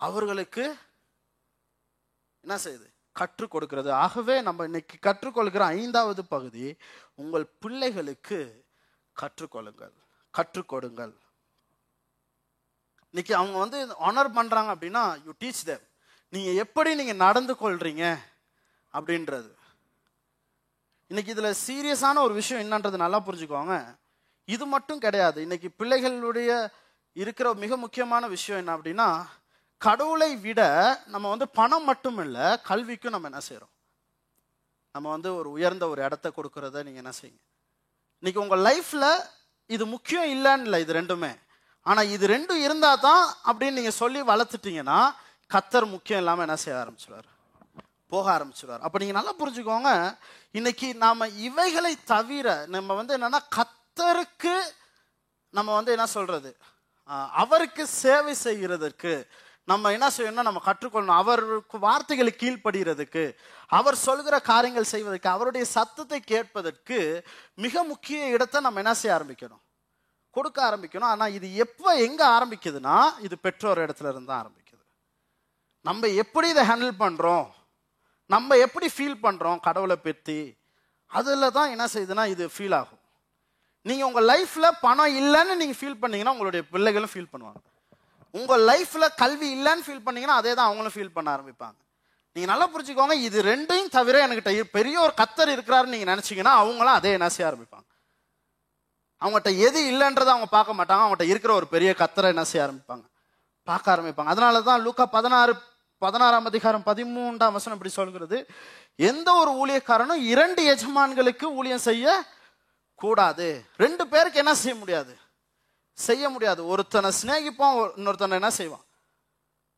அவர்களுக்கு என்ன செய்யுது? கற்றுக் கொடுக்கிறது ஆகவே நம்ம இன்னைக்கு கற்றுக்கொள்கிற ஐந்தாவது பகுதி உங்கள் பிள்ளைகளுக்கு கற்றுக்கொள்ளுங்கள் கற்றுக் கொடுங்கள் இன்னைக்கு அவங்க வந்து ஆனர் பண்றாங்க அப்படின்னா யூ டீச் தேம் நீங்க எப்படி நீங்க நடந்து கொள்றீங்க அப்படின்றது. இன்னைக்கு இதுல சீரியஸான ஒரு விஷயம் என்னன்றது நல்லா புரிஞ்சுக்கோங்க. இது மட்டும் கிடையாது. இன்னைக்கு பிள்ளைகளுடைய இருக்கிற மிக முக்கியமான விஷயம் என்ன அப்படின்னா கடவுளை விட நம்ம வந்து பணம் மட்டும் இல்லை கல்விக்கும் நம்ம என்ன செய்கிறோம் நம்ம வந்து ஒரு உயர்ந்த ஒரு இடத்த கொடுக்கறத நீங்கள் என்ன செய்யுங்க? இன்னைக்கு உங்கள் லைஃப்பில் இது முக்கியம் இல்லைன்னு இல்லை இது ரெண்டுமே. ஆனால் இது ரெண்டும் இருந்தால் தான் அப்படின்னு நீங்கள் சொல்லி வளர்த்துட்டீங்கன்னா கத்தர் முக்கியம் இல்லாமல் என்ன செய்ய ஆரம்பிச்சிடுவார் போக ஆரம்பிச்சிடுவார் அப்போ நீங்கள் நல்லா புரிஞ்சுக்கோங்க இன்னைக்கு நாம் இவைகளை தவிர நம்ம வந்து என்னென்னா கத்தருக்கு நம்ம வந்து என்ன சொல்கிறது அவருக்கு சேவை செய்கிறதற்கு நம்ம என்ன செய்யணும்னா நம்ம கற்றுக்கொள்ளணும். அவருக்கு வார்த்தைகளை கீழ்ப்படுகிறதுக்கு அவர் சொல்கிற காரியங்கள் செய்வதற்கு அவருடைய சத்தத்தை கேட்பதற்கு மிக முக்கிய இடத்தை நம்ம என்ன செய்ய ஆரம்பிக்கணும்? கொடுக்க ஆரம்பிக்கணும். ஆனால் இது எப்போ எங்கே ஆரம்பிக்குதுன்னா இது பெற்றோர் இடத்துல இருந்து தான் ஆரம்பிக்குது. நம்ம எப்படி இதை ஹேண்டில் பண்ணுறோம் நம்ம எப்படி ஃபீல் பண்ணுறோம் கடவுளை பற்றி அதில் தான் என்ன செய்யுதுன்னா இது ஃபீல் ஆகும். நீங்கள் உங்கள் லைஃப்பில் பணம் இல்லைன்னு நீங்கள் ஃபீல் பண்ணீங்கன்னா உங்களுடைய பிள்ளைகளும் ஃபீல் பண்ணுவாங்க. உங்கள் லைஃப்பில் கல்வி இல்லைன்னு ஃபீல் பண்ணீங்கன்னா அதே தான் அவங்களும் ஃபீல் பண்ண ஆரம்பிப்பாங்க. நீங்கள் நல்லா புரிஞ்சுக்கோங்க இது ரெண்டையும் தவிர என்கிட்ட பெரிய ஒரு கத்தர் இருக்கிறாருன்னு நீங்கள் நினச்சிங்கன்னா அவங்களும் அதே என்ன செய்ய ஆரம்பிப்பாங்க. அவங்ககிட்ட எது இல்லைன்றதை அவங்க பார்க்க மாட்டாங்க அவங்ககிட்ட இருக்கிற ஒரு பெரிய கத்தரை என்ன செய்ய ஆரம்பிப்பாங்க. பார்க்க ஆரம்பிப்பாங்க. அதனால தான் லூக்கா பதினாறு பதினாறாம் அதிகாரம் பதிமூன்றாம் வசனம் இப்படி சொல்கிறது எந்த ஒரு ஊழியக்காரனும் இரண்டு எஜமான்களுக்கு ஊழியம் செய்ய கூடாது ரெண்டு பேருக்கு என்ன செய்ய முடியாது? செய்ய முடியாது. ஒருத்தனை சிநேகிப்பான் இன்னொருத்தனை என்ன செய்வான்?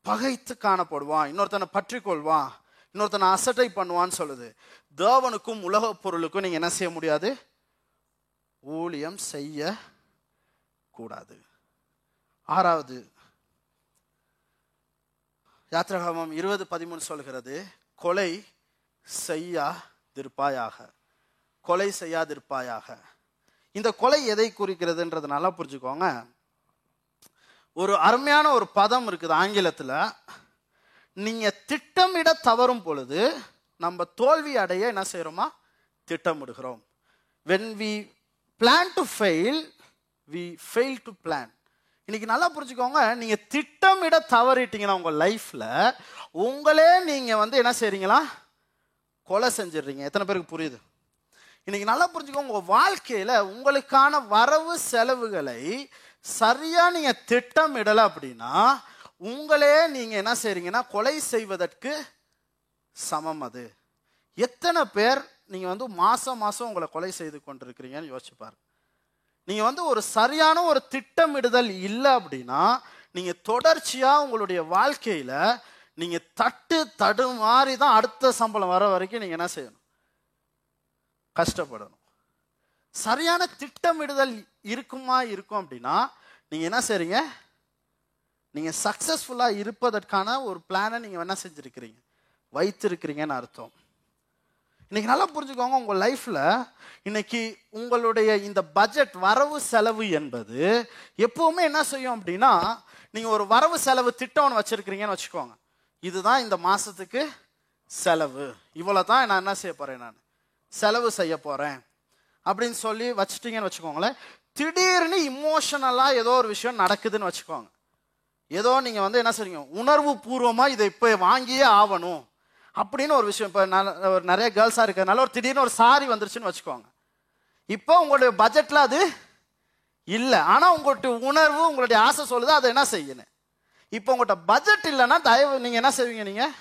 பகைத்து காணப்படுவான். இன்னொருத்தனை பற்றி கொள்வான் இன்னொருத்தனை அசட்டை பண்ணுவான்னு சொல்லுது. தேவனுக்கும் உலக பொருளுக்கும் நீங்க என்ன செய்ய முடியாது? ஊழியம் செய்ய கூடாது. ஆறாவது யாத்திரகாமம் இருபது பதிமூணு சொல்கிறது கொலை செய்யாதிருப்பாயாக. கொலை செய்யாதிருப்பாயாக. இந்த கொலை எதை குறிக்கிறதுன்றது நல்லா புரிஞ்சுக்கோங்க. ஒரு அருமையான ஒரு பதம் இருக்குது ஆங்கிலத்தில். நீங்கள் திட்டமிட தவறும் பொழுது நம்ம தோல்வி அடைய என்ன செய்கிறோமா திட்டமிடுகிறோம். When we plan to fail we fail to plan இன்னைக்கு நல்லா புரிஞ்சுக்கோங்க. நீங்கள் திட்டமிட தவறிட்டீங்கன்னா உங்கள் லைஃப்பில் உங்களே நீங்கள் வந்து என்ன செய்கிறீங்களா கொலை செஞ்சிடுறீங்க. எத்தனை பேருக்கு புரியுது? இன்னைக்கு நல்லா புரிஞ்சுக்கோங்க உங்க வாழ்க்கையில உங்களுக்கான வரவு செலவுகளை சரியா நீங்க திட்டமிடல அப்படின்னா உங்களே நீங்க என்ன செய்றீங்கன்னா கொலை செய்வதற்கு சமம் அது. எத்தனை பேர் நீங்க வந்து மாசம் மாசம் உங்களை கொலை செய்து கொண்டிருக்கிறீங்கன்னு யோசிச்சு பாருங்க. நீங்க வந்து ஒரு சரியான ஒரு திட்டமிடுதல் இல்லை அப்படின்னா நீங்க தொடர்ச்சியா உங்களுடைய வாழ்க்கையில நீங்க தட்டு தடுமாறி தான் அடுத்த சம்பளம் வர வரைக்கும் நீங்க என்ன செய்யணும்? கஷ்டப்படணும். சரியான திட்டமிடுதல் இருக்குமா இருக்கும் அப்படின்னா நீங்கள் என்ன செய்றீங்க? நீங்கள் சக்ஸஸ்ஃபுல்லாக இருப்பதற்கான ஒரு பிளானை நீங்கள் என்ன செஞ்சுருக்கிறீங்க? வைத்திருக்கிறீங்கன்னு அர்த்தம். இன்னைக்கு நல்லா புரிஞ்சுக்கோங்க உங்கள் லைஃப்பில் இன்னைக்கு உங்களுடைய இந்த பட்ஜெட் வரவு செலவு என்பது எப்பவுமே என்ன செய்யும் அப்படின்னா நீங்கள் ஒரு வரவு செலவு திட்டம் ஒன்று வச்சுருக்கிறீங்கன்னு வச்சுக்கோங்க. இதுதான் இந்த மாதத்துக்கு செலவு. இவ்வளோ தான் நான் என்ன செய்ய போகிறேன் நான். செலவு செய்ய போகிறேன் அப்படின்னு சொல்லி வச்சிட்டிங்கன்னு வச்சுக்கோங்களேன். திடீர்னு இமோஷனலாக ஏதோ ஒரு விஷயம் நடக்குதுன்னு வச்சுக்கோங்க. ஏதோ நீங்கள் வந்து என்ன செய்றீங்க உணர்வு பூர்வமாக இதை இப்போ வாங்கியே ஆகணும். அப்படின்னு ஒரு விஷயம் இப்போ ஒரு நிறைய கேர்ள்ஸாக இருக்கிறதுனால ஒரு திடீர்னு ஒரு சாரி வந்துருச்சுன்னு வச்சுக்கோங்க. இப்போ உங்களுடைய பட்ஜெட்டில் அது இல்லை. ஆனால் உங்களுடைய உணர்வு உங்களுடைய ஆசை சொல்லுது அதை என்ன செய்யணும் இப்போ உங்கள்கிட்ட பட்ஜெட் இல்லைன்னா தயவு நீங்கள் என்ன செய்வீங்க நீங்கள்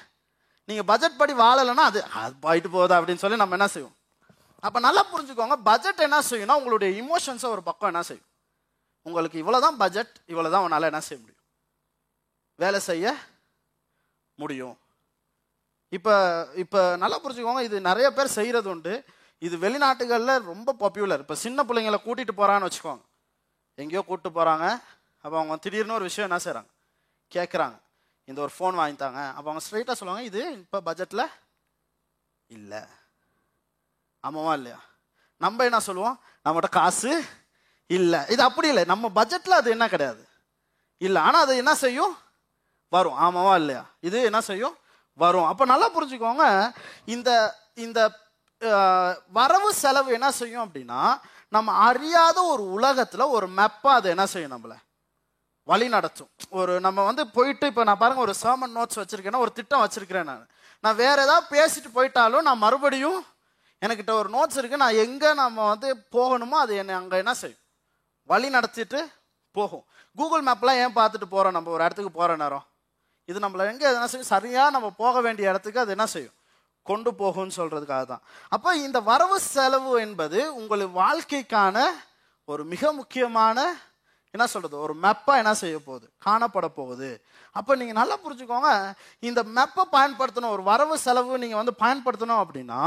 நீங்கள் பட்ஜெட் படி வாழலைன்னா அது அது போயிட்டு போகுது அப்படின்னு சொல்லி நம்ம என்ன செய்வோம்? அப்போ நல்லா புரிஞ்சுக்கோங்க பட்ஜெட் என்ன செய்யும்னா உங்களுடைய இமோஷன்ஸை ஒரு பக்கம் என்ன செய்யும்? உங்களுக்கு இவ்வளோ தான் பட்ஜெட் இவ்வளோ தான் உன்னால் என்ன செய்ய முடியும்? வேலை செய்ய முடியும். இப்போ இப்போ நல்லா புரிஞ்சுக்கோங்க இது நிறைய பேர் செய்கிறது உண்டு. இது வெளிநாட்டுகளில் ரொம்ப பாப்புலர் இப்போ சின்ன பிள்ளைங்களை கூட்டிகிட்டு போகிறான்னு வச்சுக்கோங்க. எங்கேயோ கூப்பிட்டு போகிறாங்க அப்போ அவங்க திடீர்னு ஒரு விஷயம் என்ன செய்கிறாங்க கேட்குறாங்க இந்த ஒரு ஃபோன் வாங்கித்தாங்க அப்போ அவங்க ஸ்ட்ரைட்டாக சொல்லுவாங்க இது இப்போ பட்ஜெட்டில் இல்லை. ஆமாவா இல்லையா? நம்ம என்ன சொல்லுவோம்? நம்மகிட்ட காசு இல்லை. இது அப்படி இல்லை. நம்ம பட்ஜெட்டில் அது என்ன கிடையாது. இல்லை. ஆனால் அது என்ன செய்யும்? வரும். ஆமாவா இல்லையா? இது என்ன செய்யும்? வரும். அப்போ நல்லா புரிஞ்சுக்கோங்க. இந்த இந்த வரவு செலவு என்ன செய்யும் அப்படின்னா நம்ம அறியாத ஒரு உலகத்தில் ஒரு மெப்பாக அது என்ன செய்யும் நம்மளை? வழி நடத்தும். ஒரு நம்ம வந்து போயிட்டு இப்போ நான் பாருங்க ஒரு சர்மன் நோட்ஸ் வச்சுருக்கேன்னா ஒரு திட்டம் வச்சுருக்கிறேன் நான். நான் வேறு ஏதாவது பேசிட்டு போயிட்டாலும் நான் மறுபடியும் எனக்கிட்ட ஒரு நோட்ஸ் இருக்குது நான் எங்கே நம்ம வந்து போகணுமோ அது என்னை அங்கே என்ன செய்யும்? வழி நடத்திட்டு போகும். கூகுள் மேப்லாம் ஏன் பார்த்துட்டு போகிறோம் நம்ம ஒரு இடத்துக்கு போகிற நேரம். இது நம்மளை எங்கே என்ன செய்யும்? சரியாக நம்ம போக வேண்டிய இடத்துக்கு அது என்ன செய்யும்? கொண்டு போகும்னு சொல்கிறதுக்காக தான். அப்போ இந்த வரவு செலவு என்பது உங்கள் வாழ்க்கைக்கான ஒரு மிக முக்கியமான என்ன சொல்கிறது ஒரு மேப்பாக என்ன செய்ய போகுது? காணப்பட போகுது. அப்போ நீங்கள் நல்லா புரிஞ்சுக்கோங்க இந்த மெப்பை பயன்படுத்தணும் ஒரு வரவு செலவு நீங்கள் வந்து பயன்படுத்தணும் அப்படின்னா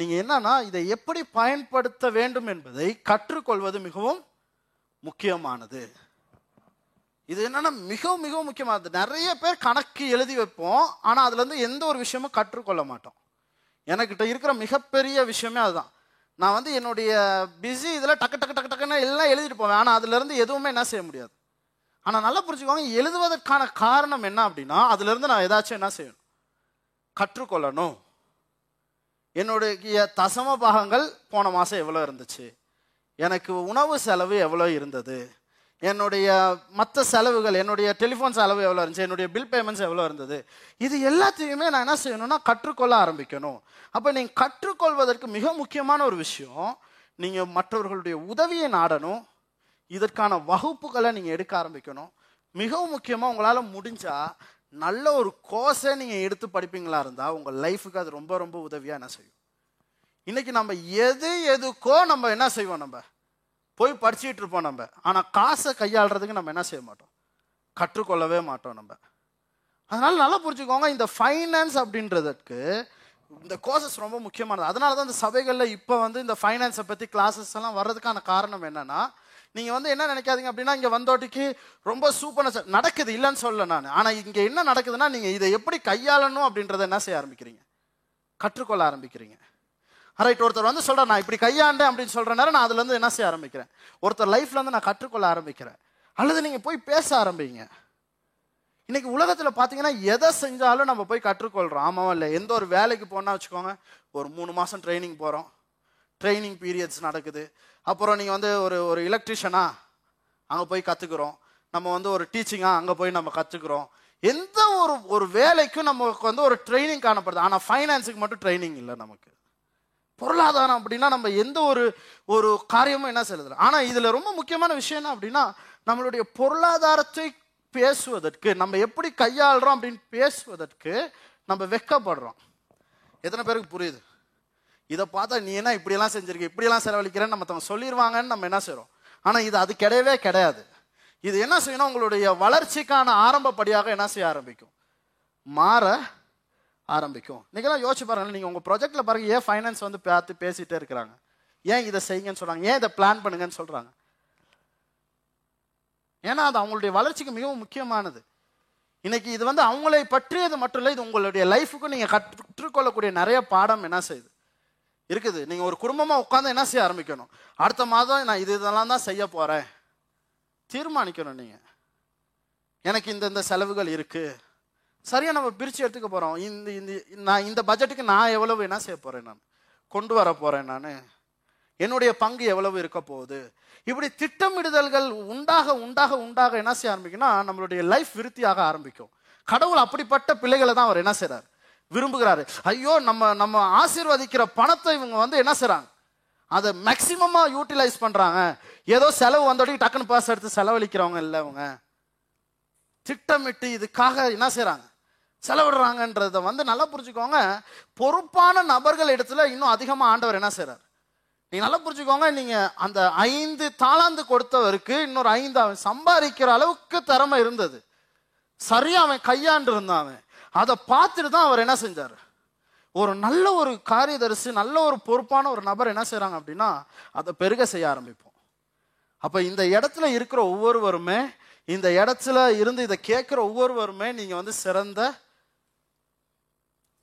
நீங்கள் என்னன்னா இதை எப்படி பயன்படுத்த வேண்டும் என்பதை கற்றுக்கொள்வது மிகவும் முக்கியமானது. இது என்னன்னா மிகவும் மிகவும் முக்கியமானது நிறைய பேர் கணக்கு எழுதி வைப்போம் ஆனால் அதுலேருந்து எந்த ஒரு விஷயமும் கற்றுக்கொள்ள மாட்டோம். எனக்கிட்ட இருக்கிற மிகப்பெரிய விஷயமே அதுதான். நான் வந்து என்னுடைய பிஸி இதில் டக்கு டக்கு டக்கு டக்குன்னு எல்லாம் எழுதிட்டு போவேன் ஆனால் அதுலேருந்து எதுவுமே என்ன செய்ய முடியாது. ஆனால் நல்லா புரிஞ்சுக்கோங்க எழுதுவதற்கான காரணம் என்ன அப்படின்னா அதுலேருந்து நான் ஏதாச்சும் என்ன செய்யணும்? கற்றுக்கொள்ளணும். என்னுடைய தசம பாகங்கள் போன மாதம் எவ்வளோ இருந்துச்சு? எனக்கு உணவு செலவு எவ்வளோ இருந்தது? என்னுடைய மற்ற செலவுகள் என்னுடைய டெலிஃபோன் செலவு எவ்வளோ இருந்துச்சு? என்னுடைய பில் பேமெண்ட்ஸ் எவ்வளோ இருந்தது? இது எல்லாத்தையுமே நான் என்ன செய்யணும்னா கற்றுக்கொள்ள ஆரம்பிக்கணும். அப்போ நீங்கள் கற்றுக்கொள்வதற்கு மிக முக்கியமான ஒரு விஷயம் நீங்கள் மற்றவர்களுடைய உதவியை நாடணும் இதற்கான வகுப்புகளை நீங்கள் எடுக்க ஆரம்பிக்கணும். மிகவும் முக்கியமாக உங்களால் முடிஞ்சால் நல்ல ஒரு கோர்ஸை நீங்கள் எடுத்து படிப்பீங்களா இருந்தால் உங்கள் லைஃபுக்கு அது ரொம்ப ரொம்ப உதவியாக என்ன செய்யும்? இன்னைக்கு நம்ம எது எதுக்கோ நம்ம என்ன செய்வோம் நம்ம? போய் படிச்சுட்டு இருப்போம் நம்ம. ஆனால் காசை கையாளுறதுக்கு நம்ம என்ன செய்ய மாட்டோம்? கற்றுக்கொள்ளவே மாட்டோம் நம்ம. அதனால் நல்லா புரிஞ்சுக்கோங்க இந்த ஃபைனான்ஸ் அப்படின்றதுக்கு இந்த கோர்சஸ் ரொம்ப முக்கியமானது. அதனால தான் இந்த சபைகளில் இப்போ வந்து இந்த ஃபைனான்ஸை பற்றி கிளாஸஸ் எல்லாம் வர்றதுக்கான காரணம் என்னென்னா நீங்கள் வந்து என்ன நினைக்காதீங்க அப்படின்னா இங்கே வந்தோட்டிக்கு ரொம்ப சூப்பராக நடக்குது இல்லைன்னு சொல்ல நான். ஆனால் இங்கே என்ன நடக்குதுன்னா நீங்கள் இதை எப்படி கையாளணும் அப்படின்றத என்ன செய்ய ஆரம்பிக்கிறீங்க? கற்றுக்கொள்ள ஆரம்பிக்கிறீங்க. ரைட் ஒருத்தர் வந்து சொல்கிறேன் நான் இப்படி கையாண்டேன் அப்படின்னு சொல்கிற நேரம் நான் அதுலேருந்து என்ன செய்ய ஆரம்பிக்கிறேன்? ஒருத்தர் லைஃப்லேருந்து நான் கற்றுக்கொள்ள ஆரம்பிக்கிறேன். அல்லது நீங்கள் போய் பேச ஆரம்பிங்க. இன்னைக்கு உலகத்தில் பார்த்தீங்கன்னா எதை செஞ்சாலும் நம்ம போய் கற்றுக்கொள்கிறோம் ஆமாம் இல்லை எந்த ஒரு வேலைக்கு போனால் வச்சுக்கோங்க ஒரு மூணு மாதம் ட்ரைனிங் போகிறோம் ட்ரைனிங் பீரியட்ஸ் நடக்குது. அப்புறம் நீங்கள் வந்து ஒரு ஒரு எலக்ட்ரிஷியனா அங்கே போய் கற்றுக்குறோம் நம்ம வந்து ஒரு டீச்சிங்காக அங்கே போய் நம்ம கற்றுக்குறோம் எந்த ஒரு ஒரு வேலைக்கும் நமக்கு வந்து ஒரு ட்ரைனிங் காணப்படுது. ஆனால் ஃபைனான்ஸுக்கு மட்டும் ட்ரைனிங் இல்லை நமக்கு. பொருளாதாரம் அப்படின்னா நம்ம எந்த ஒரு ஒரு காரியமும் என்ன செய்யறது ஆனால் இதில் ரொம்ப முக்கியமான விஷயம் என்ன அப்படின்னா நம்மளுடைய பொருளாதாரத்தை பேசுவதற்கு நம்ம எப்படி கையாளுறோம் அப்படின்னு பேசுவதற்கு நம்ம வெக்கப்படுறோம் எத்தனை பேருக்கு புரியுது? இதை பார்த்தா நீ என்ன இப்படியெல்லாம் செஞ்சிருக்க? இப்படியெல்லாம் செலவழிக்கிறேன்னு நம்ம சொல்லிடுவாங்கன்னு நம்ம என்ன செய்கிறோம் ஆனால் இது அது கிடையவே கிடையாது. இது என்ன செய்யணும்? உங்களுடைய வளர்ச்சிக்கான ஆரம்பப்படியாக என்ன செய்ய ஆரம்பிக்கும்? மாற ஆரம்பிக்கும். நீங்களாம் யோசிச்சு பாருங்க நீங்கள் உங்கள் ப்ராஜெக்டில் பாருங்க ஏன் ஃபைனான்ஸ் வந்து பார்த்து பேசிகிட்டே இருக்கிறாங்க? ஏன் இதை செய்யுங்கன்னு சொல்கிறாங்க ஏன் இதை பிளான் பண்ணுங்கன்னு சொல்கிறாங்க ஏன்னா அது அவங்களுடைய வளர்ச்சிக்கு மிகவும் முக்கியமானது. இன்னைக்கு இது வந்து அவங்களை பற்றியது மட்டும் இல்லை இது உங்களுடைய லைஃபுக்கும் நீங்கள் கற்றுக்கொள்ளக்கூடிய நிறைய பாடம் என்ன செய்யுது? இருக்குது. நீங்கள் ஒரு குடும்பமாக உட்காந்து என்ன செய்ய ஆரம்பிக்கணும்? அடுத்த மாதம் நான் இது இதெல்லாம் தான் செய்ய போகிறேன் தீர்மானிக்கணும் நீங்கள் எனக்கு இந்த இந்த செலவுகள் இருக்குது சரியாக நம்ம பிரித்து எடுத்துக்க போகிறோம் இந்த இந்த நான் இந்த பட்ஜெட்டுக்கு நான் எவ்வளவு என்ன செய்ய போகிறேன் நான்? கொண்டு வர போகிறேன் நான். என்னுடைய பங்கு எவ்வளவு இருக்க போகுது? இப்படி திட்டமிடுதல்கள் உண்டாக உண்டாக உண்டாக என்ன செய்ய ஆரம்பிக்கும்னா நம்மளுடைய லைஃப் விருத்தியாக ஆரம்பிக்கும். கடவுள் அப்படிப்பட்ட பிள்ளைகளை தான் அவர் என்ன செய்கிறார் விரும்புகிறாரு. ஐயோ நம்ம நம்ம ஆசீர்வதிக்கிற பணத்தை இவங்க வந்து என்ன செய்றாங்க? அதை மேக்சிமமா யூட்டிலைஸ் பண்றாங்க. ஏதோ செலவு வந்தோடய டக்குன்னு பாஸ் எடுத்து செலவழிக்கிறவங்க இல்லை அவங்க திட்டமிட்டு இதுக்காக என்ன செய்றாங்க? செலவிடுறாங்கன்றத வந்து நல்லா புரிஞ்சுக்கோங்க. பொறுப்பான நபர்கள் இடத்துல இன்னும் அதிகமாக ஆண்டவர் என்ன செய்கிறார் நீங்க நல்லா புரிஞ்சுக்கோங்க நீங்க அந்த ஐந்து தாளாந்து கொடுத்தவருக்கு இன்னொரு ஐந்து அவன் சம்பாதிக்கிற அளவுக்கு திறமை இருந்தது. சரியா அவன் கையாண்டு இருந்தான் அவன். அதை பார்த்துட்டு தான் அவர் என்ன செஞ்சார்? ஒரு நல்ல ஒரு காரியதரிசி நல்ல ஒரு பொறுப்பான ஒரு நபர் என்ன செய்கிறாங்க அப்படின்னா அதை பெருக செய்ய ஆரம்பிப்போம். அப்போ இந்த இடத்துல இருக்கிற ஒவ்வொருவருமே இந்த இடத்துல இருந்து இதை கேட்குற ஒவ்வொருவருமே நீங்கள் வந்து சிறந்த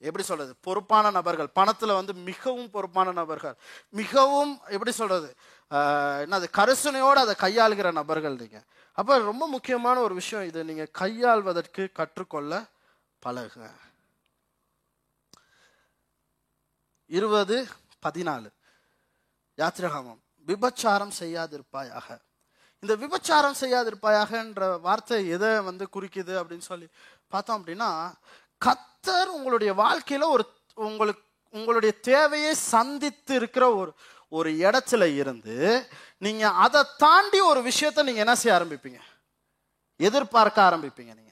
எப்படி சொல்றது பொறுப்பான நபர்கள். பணத்துல வந்து மிகவும் பொறுப்பான நபர்கள். மிகவும் எப்படி சொல்றது என்னது கரிசனையோடு அதை கையாளுகிற நபர்கள் நீங்க. அப்ப ரொம்ப முக்கியமான ஒரு விஷயம் இது. நீங்க கையாள்வதற்கு கற்றுக்கொள்ள பழக. இருபது பதினாலு. யாத்திரகாமம் விபச்சாரம் செய்யாதிருப்பாயாக. இந்த விபச்சாரம் செய்யாதிருப்பாயாகன்ற வார்த்தை எதை வந்து குறிக்குது அப்படின்னு சொல்லி பார்த்தோம் அப்படின்னா கத்தர் உங்களுடைய வாழ்க்கையில ஒரு உங்களுக்கு உங்களுடைய தேவையை சந்தித்து இருக்கிற ஒரு ஒரு இடத்துல இருந்து நீங்க அதை தாண்டி ஒரு விஷயத்தை நீங்க என்ன செய்ய ஆரம்பிப்பீங்க? எதிர்பார்க்க ஆரம்பிப்பீங்க நீங்க.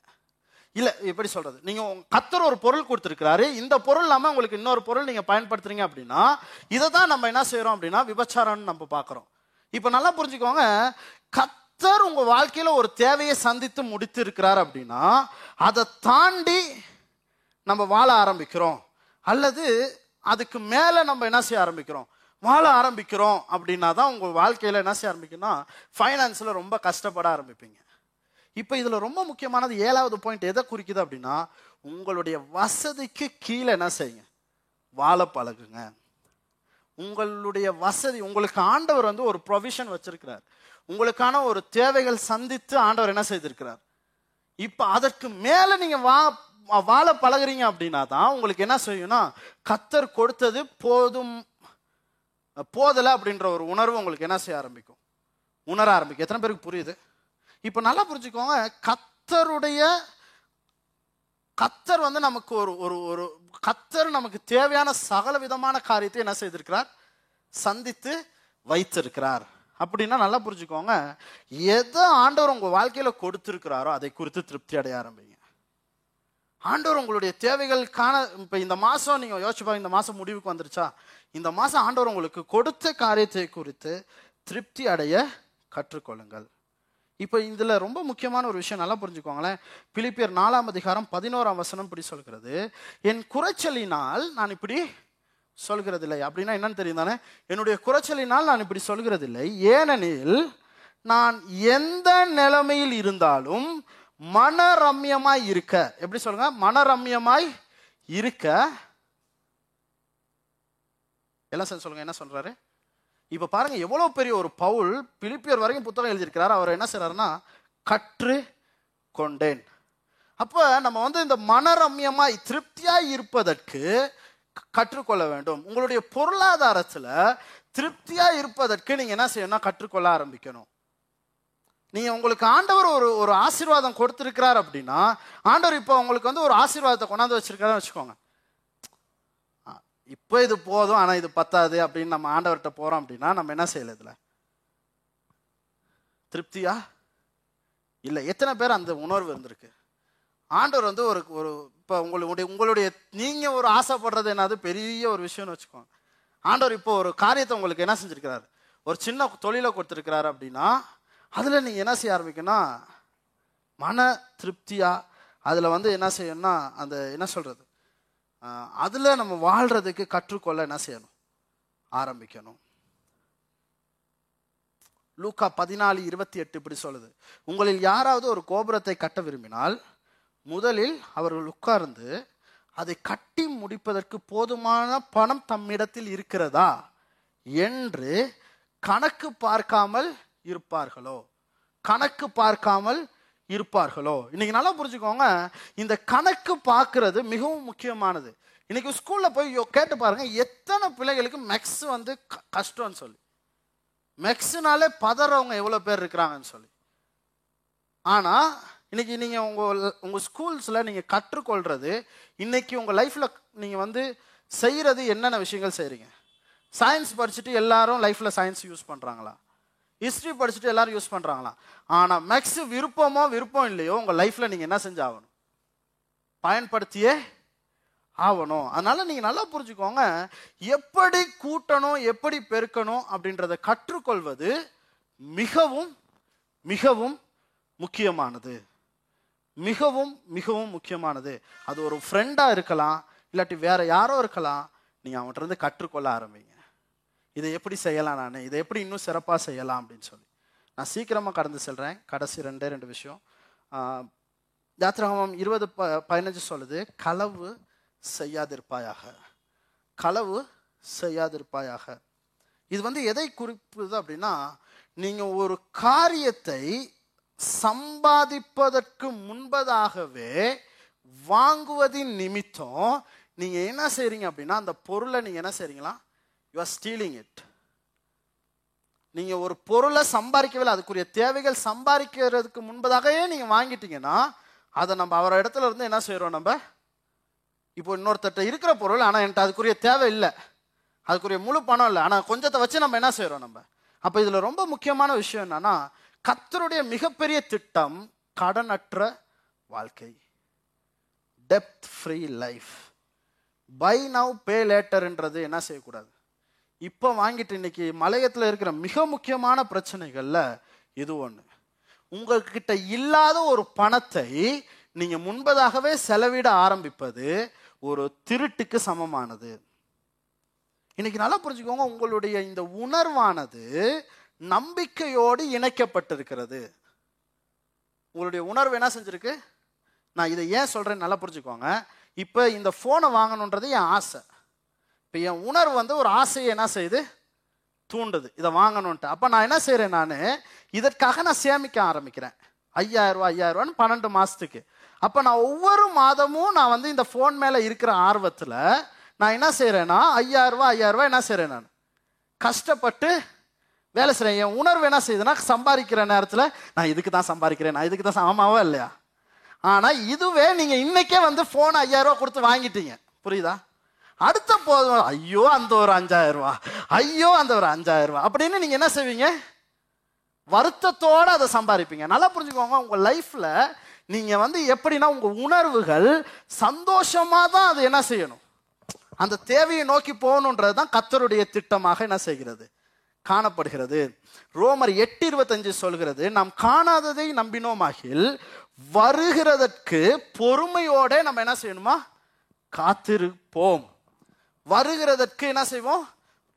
இல்லை எப்படி சொல்றது? நீங்கள் கத்தர் ஒரு பொருள் கொடுத்துருக்கிறாரு. இந்த பொருள் இல்லாமல் உங்களுக்கு இன்னொரு பொருள் நீங்கள் பயன்படுத்துறீங்க அப்படின்னா இதை தான் நம்ம என்ன செய்கிறோம் அப்படின்னா விபச்சாரம்னு நம்ம பார்க்குறோம். இப்போ நல்லா புரிஞ்சுக்கோங்க. கத்தர் உங்கள் வாழ்க்கையில் ஒரு தேவையை சந்தித்து முடித்து இருக்கிறார் அப்படின்னா அதை தாண்டி நம்ம வாழ ஆரம்பிக்கிறோம். அல்லது அதுக்கு மேலே நம்ம என்ன செய்ய ஆரம்பிக்கிறோம்? வாழ ஆரம்பிக்கிறோம் அப்படின்னா தான் உங்கள் வாழ்க்கையில் என்ன செய்ய ஆரம்பிக்கும்னா ஃபைனான்ஸில் ரொம்ப கஷ்டப்பட ஆரம்பிப்பீங்க. இப்போ இதில் ரொம்ப முக்கியமானது ஏழாவது பாயிண்ட் எதை குறிக்குது அப்படின்னா உங்களுடைய வசதிக்கு கீழே என்ன செய்யுங்க? வாழ பழகுங்க. உங்களுடைய வசதி உங்களுக்கு ஆண்டவர் வந்து ஒரு ப்ரொவிஷன் வச்சிருக்கிறார். உங்களுக்கான ஒரு தேவைகள் சந்தித்து ஆண்டவர் என்ன செய்திருக்கிறார்? இப்போ அதற்கு மேலே நீங்கள் வா வாழ பழகுறீங்க அப்படின்னா தான் உங்களுக்கு என்ன செய்யும்னா கத்தர் கொடுத்தது போதும் போதலை அப்படின்ற ஒரு உணர்வு உங்களுக்கு என்ன செய்ய ஆரம்பிக்கும்? உணர ஆரம்பிக்கும். எத்தனை பேருக்கு புரியுது? இப்போ நல்லா புரிஞ்சுக்கோங்க கத்தருடைய கத்தர் வந்து நமக்கு ஒரு ஒரு ஒரு கத்தர் நமக்கு தேவையான சகல விதமான காரியத்தை என்ன செய்திருக்கிறார்? சந்தித்து வைத்திருக்கிறார். அப்படின்னா நல்லா புரிஞ்சுக்கோங்க எதை ஆண்டவர் உங்கள் வாழ்க்கையில் கொடுத்துருக்கிறாரோ அதை குறித்து திருப்தி அடைய ஆரம்பிங்க. ஆண்டவர் உங்களுடைய தேவைகளுக்கான இப்போ இந்த மாதம் நீங்கள் யோசிச்சு இந்த மாதம் முடிவுக்கு வந்துருச்சா? இந்த மாதம் ஆண்டவர் உங்களுக்கு கொடுத்த காரியத்தை குறித்து திருப்தி அடைய கற்றுக்கொள்ளுங்கள். இப்போ இதில் ரொம்ப முக்கியமான ஒரு விஷயம் நல்லா புரிஞ்சுக்கோங்களேன். பிலிப்பியர் நாலாம் அதிகாரம் பதினோராம் வசனம் இப்படி சொல்கிறது. என் குறைச்சலினால் நான் இப்படி சொல்கிறதில்லை. அப்படின்னா என்னன்னு தெரியும் தானே? என்னுடைய குறைச்சலினால் நான் இப்படி சொல்கிறதில்லை. ஏனெனில் நான் எந்த நிலைமையில் இருந்தாலும் மனரம்யமாய் இருக்க. எப்படி சொல்லுங்க? மனரம்யமாய் இருக்க. எல்லாம் சார் சொல்லுங்க என்ன சொல்றாரு? இப்போ பாருங்கள் எவ்வளோ பெரிய ஒரு பவுல் பிலிப்பியர் வரைக்கும் புத்தகம் எழுதியிருக்கிறார். அவர் என்ன செய்கிறாருன்னா கற்று கொண்டேன். அப்போ நம்ம வந்து இந்த மனரம்யமாய் திருப்தியாக இருப்பதற்கு கற்றுக்கொள்ள வேண்டும். உங்களுடைய பொருளாதாரத்தில் திருப்தியாக இருப்பதற்கு நீங்கள் என்ன செய்யணும்னா கற்றுக்கொள்ள ஆரம்பிக்கணும். நீங்கள் உங்களுக்கு ஆண்டவர் ஒரு ஒரு ஆசீர்வாதம் கொடுத்துருக்கிறார் அப்படின்னா ஆண்டவர் இப்போ உங்களுக்கு வந்து ஒரு ஆசீர்வாதத்தை கொண்டாந்து வச்சிருக்காருன்னு வச்சுக்கோங்க. இப்போ இது போதும் ஆனால் இது பத்தாது அப்படின்னு நம்ம ஆண்டவர்கிட்ட போகிறோம் அப்படின்னா நம்ம என்ன செய்யல இதில்? திருப்தியா? இல்லை எத்தனை பேர் அந்த உணர்வு இருந்திருக்கு ஆண்டவர் வந்து ஒரு ஒரு இப்போ உங்களுடைய உங்களுடைய நீங்கள் ஒரு ஆசைப்படுறது என்னது பெரிய ஒரு விஷயம்னு வச்சுக்கோங்க ஆண்டவர் இப்போ ஒரு காரியத்தை உங்களுக்கு என்ன செஞ்சிருக்கிறாரு? ஒரு சின்ன தொழிலை கொடுத்துருக்கிறாரு அப்படின்னா அதில் நீங்கள் என்ன செய்ய ஆரம்பிக்கணும்னா மன திருப்தியாக அதில் வந்து என்ன செய்யணும்னா அந்த என்ன சொல்கிறது அதில் நம்ம வாழ்கிறதுக்கு கற்றுக்கொள்ள என்ன செய்யணும்? ஆரம்பிக்கணும். லூக்கா பதினாலு இருபத்தி எட்டு இப்படி சொல்லுது. உங்களில் யாராவது ஒரு கோபுரத்தை கட்ட விரும்பினால் முதலில் அவர்கள் உட்கார்ந்து அதை கட்டி முடிப்பதற்கு போதுமான பணம் தம்மிடத்தில் இருக்கிறதா என்று கணக்கு பார்க்காமல் இருப்பார்களோ? கணக்கு பார்க்காமல் இருப்பார்களோ? இன்னைக்கு நல்லா புரிஞ்சுக்கோங்க இந்த கணக்கு பார்க்கறது மிகவும் முக்கியமானது. இன்னைக்கு ஸ்கூல்ல போய் யோ- கேட்டு பாருங்க எத்தனை பிள்ளைகளுக்கு மேக்ஸ் வந்து க- கஷ்டம்னு சொல்லி. மேக்ஸ்னாலே பதறவங்க எவ்வளோ பேர் இருக்கிறாங்கன்னு சொல்லி. ஆனால் இன்னைக்கு நீங்கள் உங்கள் உங்கள் ஸ்கூல்ஸில் நீங்கள் கற்றுக்கொள்கிறது இன்னைக்கு உங்கள் லைஃப்பில் நீங்கள் வந்து செய்கிறது என்னென்ன விஷயங்கள் செய்கிறீங்க சயின்ஸ் படிச்சுட்டு எல்லாரும் லைஃப்பில் சயின்ஸ் யூஸ் பண்ணுறாங்களா ஹிஸ்ட்ரி படிச்சுட்டு எல்லாரும் யூஸ் பண்ணுறாங்களா ஆனால் மேக்ஸ் விருப்பமோ விருப்பம் இல்லையோ உங்கள் லைஃப்பில் நீங்கள் என்ன செஞ்சாகணும்? பயன்படுத்தியே ஆகணும். அதனால நீங்கள் நல்லா புரிஞ்சுக்கோங்க எப்படி கூட்டணும் எப்படி பெருக்கணும் அப்படின்றத கற்றுக்கொள்வது மிகவும் மிகவும் முக்கியமானது. மிகவும் மிகவும் முக்கியமானது. அது ஒரு ஃப்ரெண்டாக இருக்கலாம் இல்லாட்டி வேற யாரோ இருக்கலாம் நீங்கள் அவன்கிட்ட இருந்து கற்றுக்கொள்ள ஆரம்பிங்க. இதை எப்படி செய்யலாம் நான்? இதை எப்படி இன்னும் சிறப்பாக செய்யலாம் அப்படின்னு சொல்லி. நான் சீக்கிரமாக கடந்து செல்கிறேன் கடைசி ரெண்டே ரெண்டு விஷயம். ஆஹ், இருபது ப பதினஞ்சு சொல்லுது களவு செய்யாதிருப்பாயாக. களவு செய்யாதிருப்பாயாக. இது வந்து எதை குறிப்புது அப்படின்னா நீங்கள் ஒரு காரியத்தை சம்பாதிப்பதற்கு முன்பதாகவே வாங்குவதின் நிமித்தம் நீங்கள் என்ன செய்கிறீங்க அப்படின்னா அந்த பொருளை நீங்கள் என்ன செய்கிறீங்களா யூ ஆர் ஸ்டீலிங் இட் நீங்கள் ஒரு பொருளை சம்பாதிக்கவில்லை அதுக்குரிய தேவைகள் சம்பாதிக்கிறதுக்கு முன்பதாகவே நீங்கள் வாங்கிட்டீங்கன்னா அதை நம்ம அவர் இடத்துல இருந்து என்ன செய்கிறோம் நம்ம? இப்போ இன்னொருத்தட்ட இருக்கிற பொருள் ஆனால் என்கிட்ட அதுக்குரிய தேவை இல்லை. அதுக்குரிய முழு பணம் இல்லை. ஆனால் கொஞ்சத்தை வச்சு நம்ம என்ன செய்கிறோம் நம்ம? அப்போ இதில் ரொம்ப முக்கியமான விஷயம் என்னன்னா கத்தருடைய மிகப்பெரிய திட்டம் கடனற்ற வாழ்க்கை. Depth free life buy now pay லேட்டர்ன்றது என்ன செய்யக்கூடாது? இப்போ வாங்கிட்டு இன்னைக்கு மலையத்தில் இருக்கிற மிக முக்கியமான பிரச்சனைகளில் இது ஒன்று உங்ககிட்ட இல்லாத ஒரு பணத்தை நீங்கள் முன்பதாகவே செலவிட ஆரம்பிப்பது ஒரு திருட்டுக்கு சமமானது. இன்னைக்கு நல்லா புரிஞ்சுக்கோங்க உங்களுடைய இந்த உணர்வானது நம்பிக்கையோடு இணைக்கப்பட்டிருக்கிறது. உங்களுடைய உணர்வு என்ன செஞ்சிருக்கு? நான் இதை ஏன் சொல்கிறேன்னு நல்லா புரிஞ்சுக்கோங்க. இப்போ இந்த ஃபோனை வாங்கணுன்றது என் ஆசை. இப்போ என் உணர்வு வந்து ஒரு ஆசையை என்ன செய்யுது தூண்டுது. இதை வாங்கணுன்ட்டு அப்போ நான் என்ன செய்கிறேன் நான்? இதற்காக நான் சேமிக்க ஆரம்பிக்கிறேன். ஐயாயிரரூவா ஐயாயிரரூவான்னு பன்னெண்டு மாதத்துக்கு அப்போ நான் ஒவ்வொரு மாதமும் நான் வந்து இந்த ஃபோன் மேலே இருக்கிற ஆர்வத்தில் நான் என்ன செய்கிறேன்னா ஐயாயிரரூவா ஐயாயிரரூவா என்ன செய்கிறேன் நான்? கஷ்டப்பட்டு வேலை செய்கிறேன் என் உணர்வு என்ன செய்யுதுன்னா சம்பாதிக்கிற நேரத்தில் நான் இதுக்கு தான் சம்பாதிக்கிறேன் நான் இதுக்கு தான் ச- ஆமாவா இல்லையா? ஆனால் இதுவே நீங்கள் இன்றைக்கே வந்து ஃபோன் ஐயாயிரரூவா கொடுத்து வாங்கிட்டீங்க. புரியுதா? அடுத்த போதும். ஐயோ அந்த ஒரு அஞ்சாயிரம் ரூபா. ஐயோ அந்த ஒரு அஞ்சாயிரம் ரூபா. அப்படின்னு நீங்க என்ன செய்வீங்க? வருத்தத்தோட அதை சம்பாதிப்பீங்க. நல்லா புரிஞ்சுக்கோங்க உங்க லைஃப்ல நீங்க வந்து எப்படின்னா உங்க உணர்வுகள் சந்தோஷமா தான் அது என்ன செய்யணும்? அந்த தேவையை நோக்கி போகணுன்றது தான் கத்தருடைய திட்டமாக என்ன செய்கிறது? காணப்படுகிறது. ரோமர் எட்டு இருபத்தஞ்சு சொல்கிறது நாம் காணாததை நம்பினோமாகில் வருகிறதற்கு பொறுமையோட நம்ம என்ன செய்யணுமா? காத்திருப்போம். வருகிறதற்கு என்ன செய்வோம்?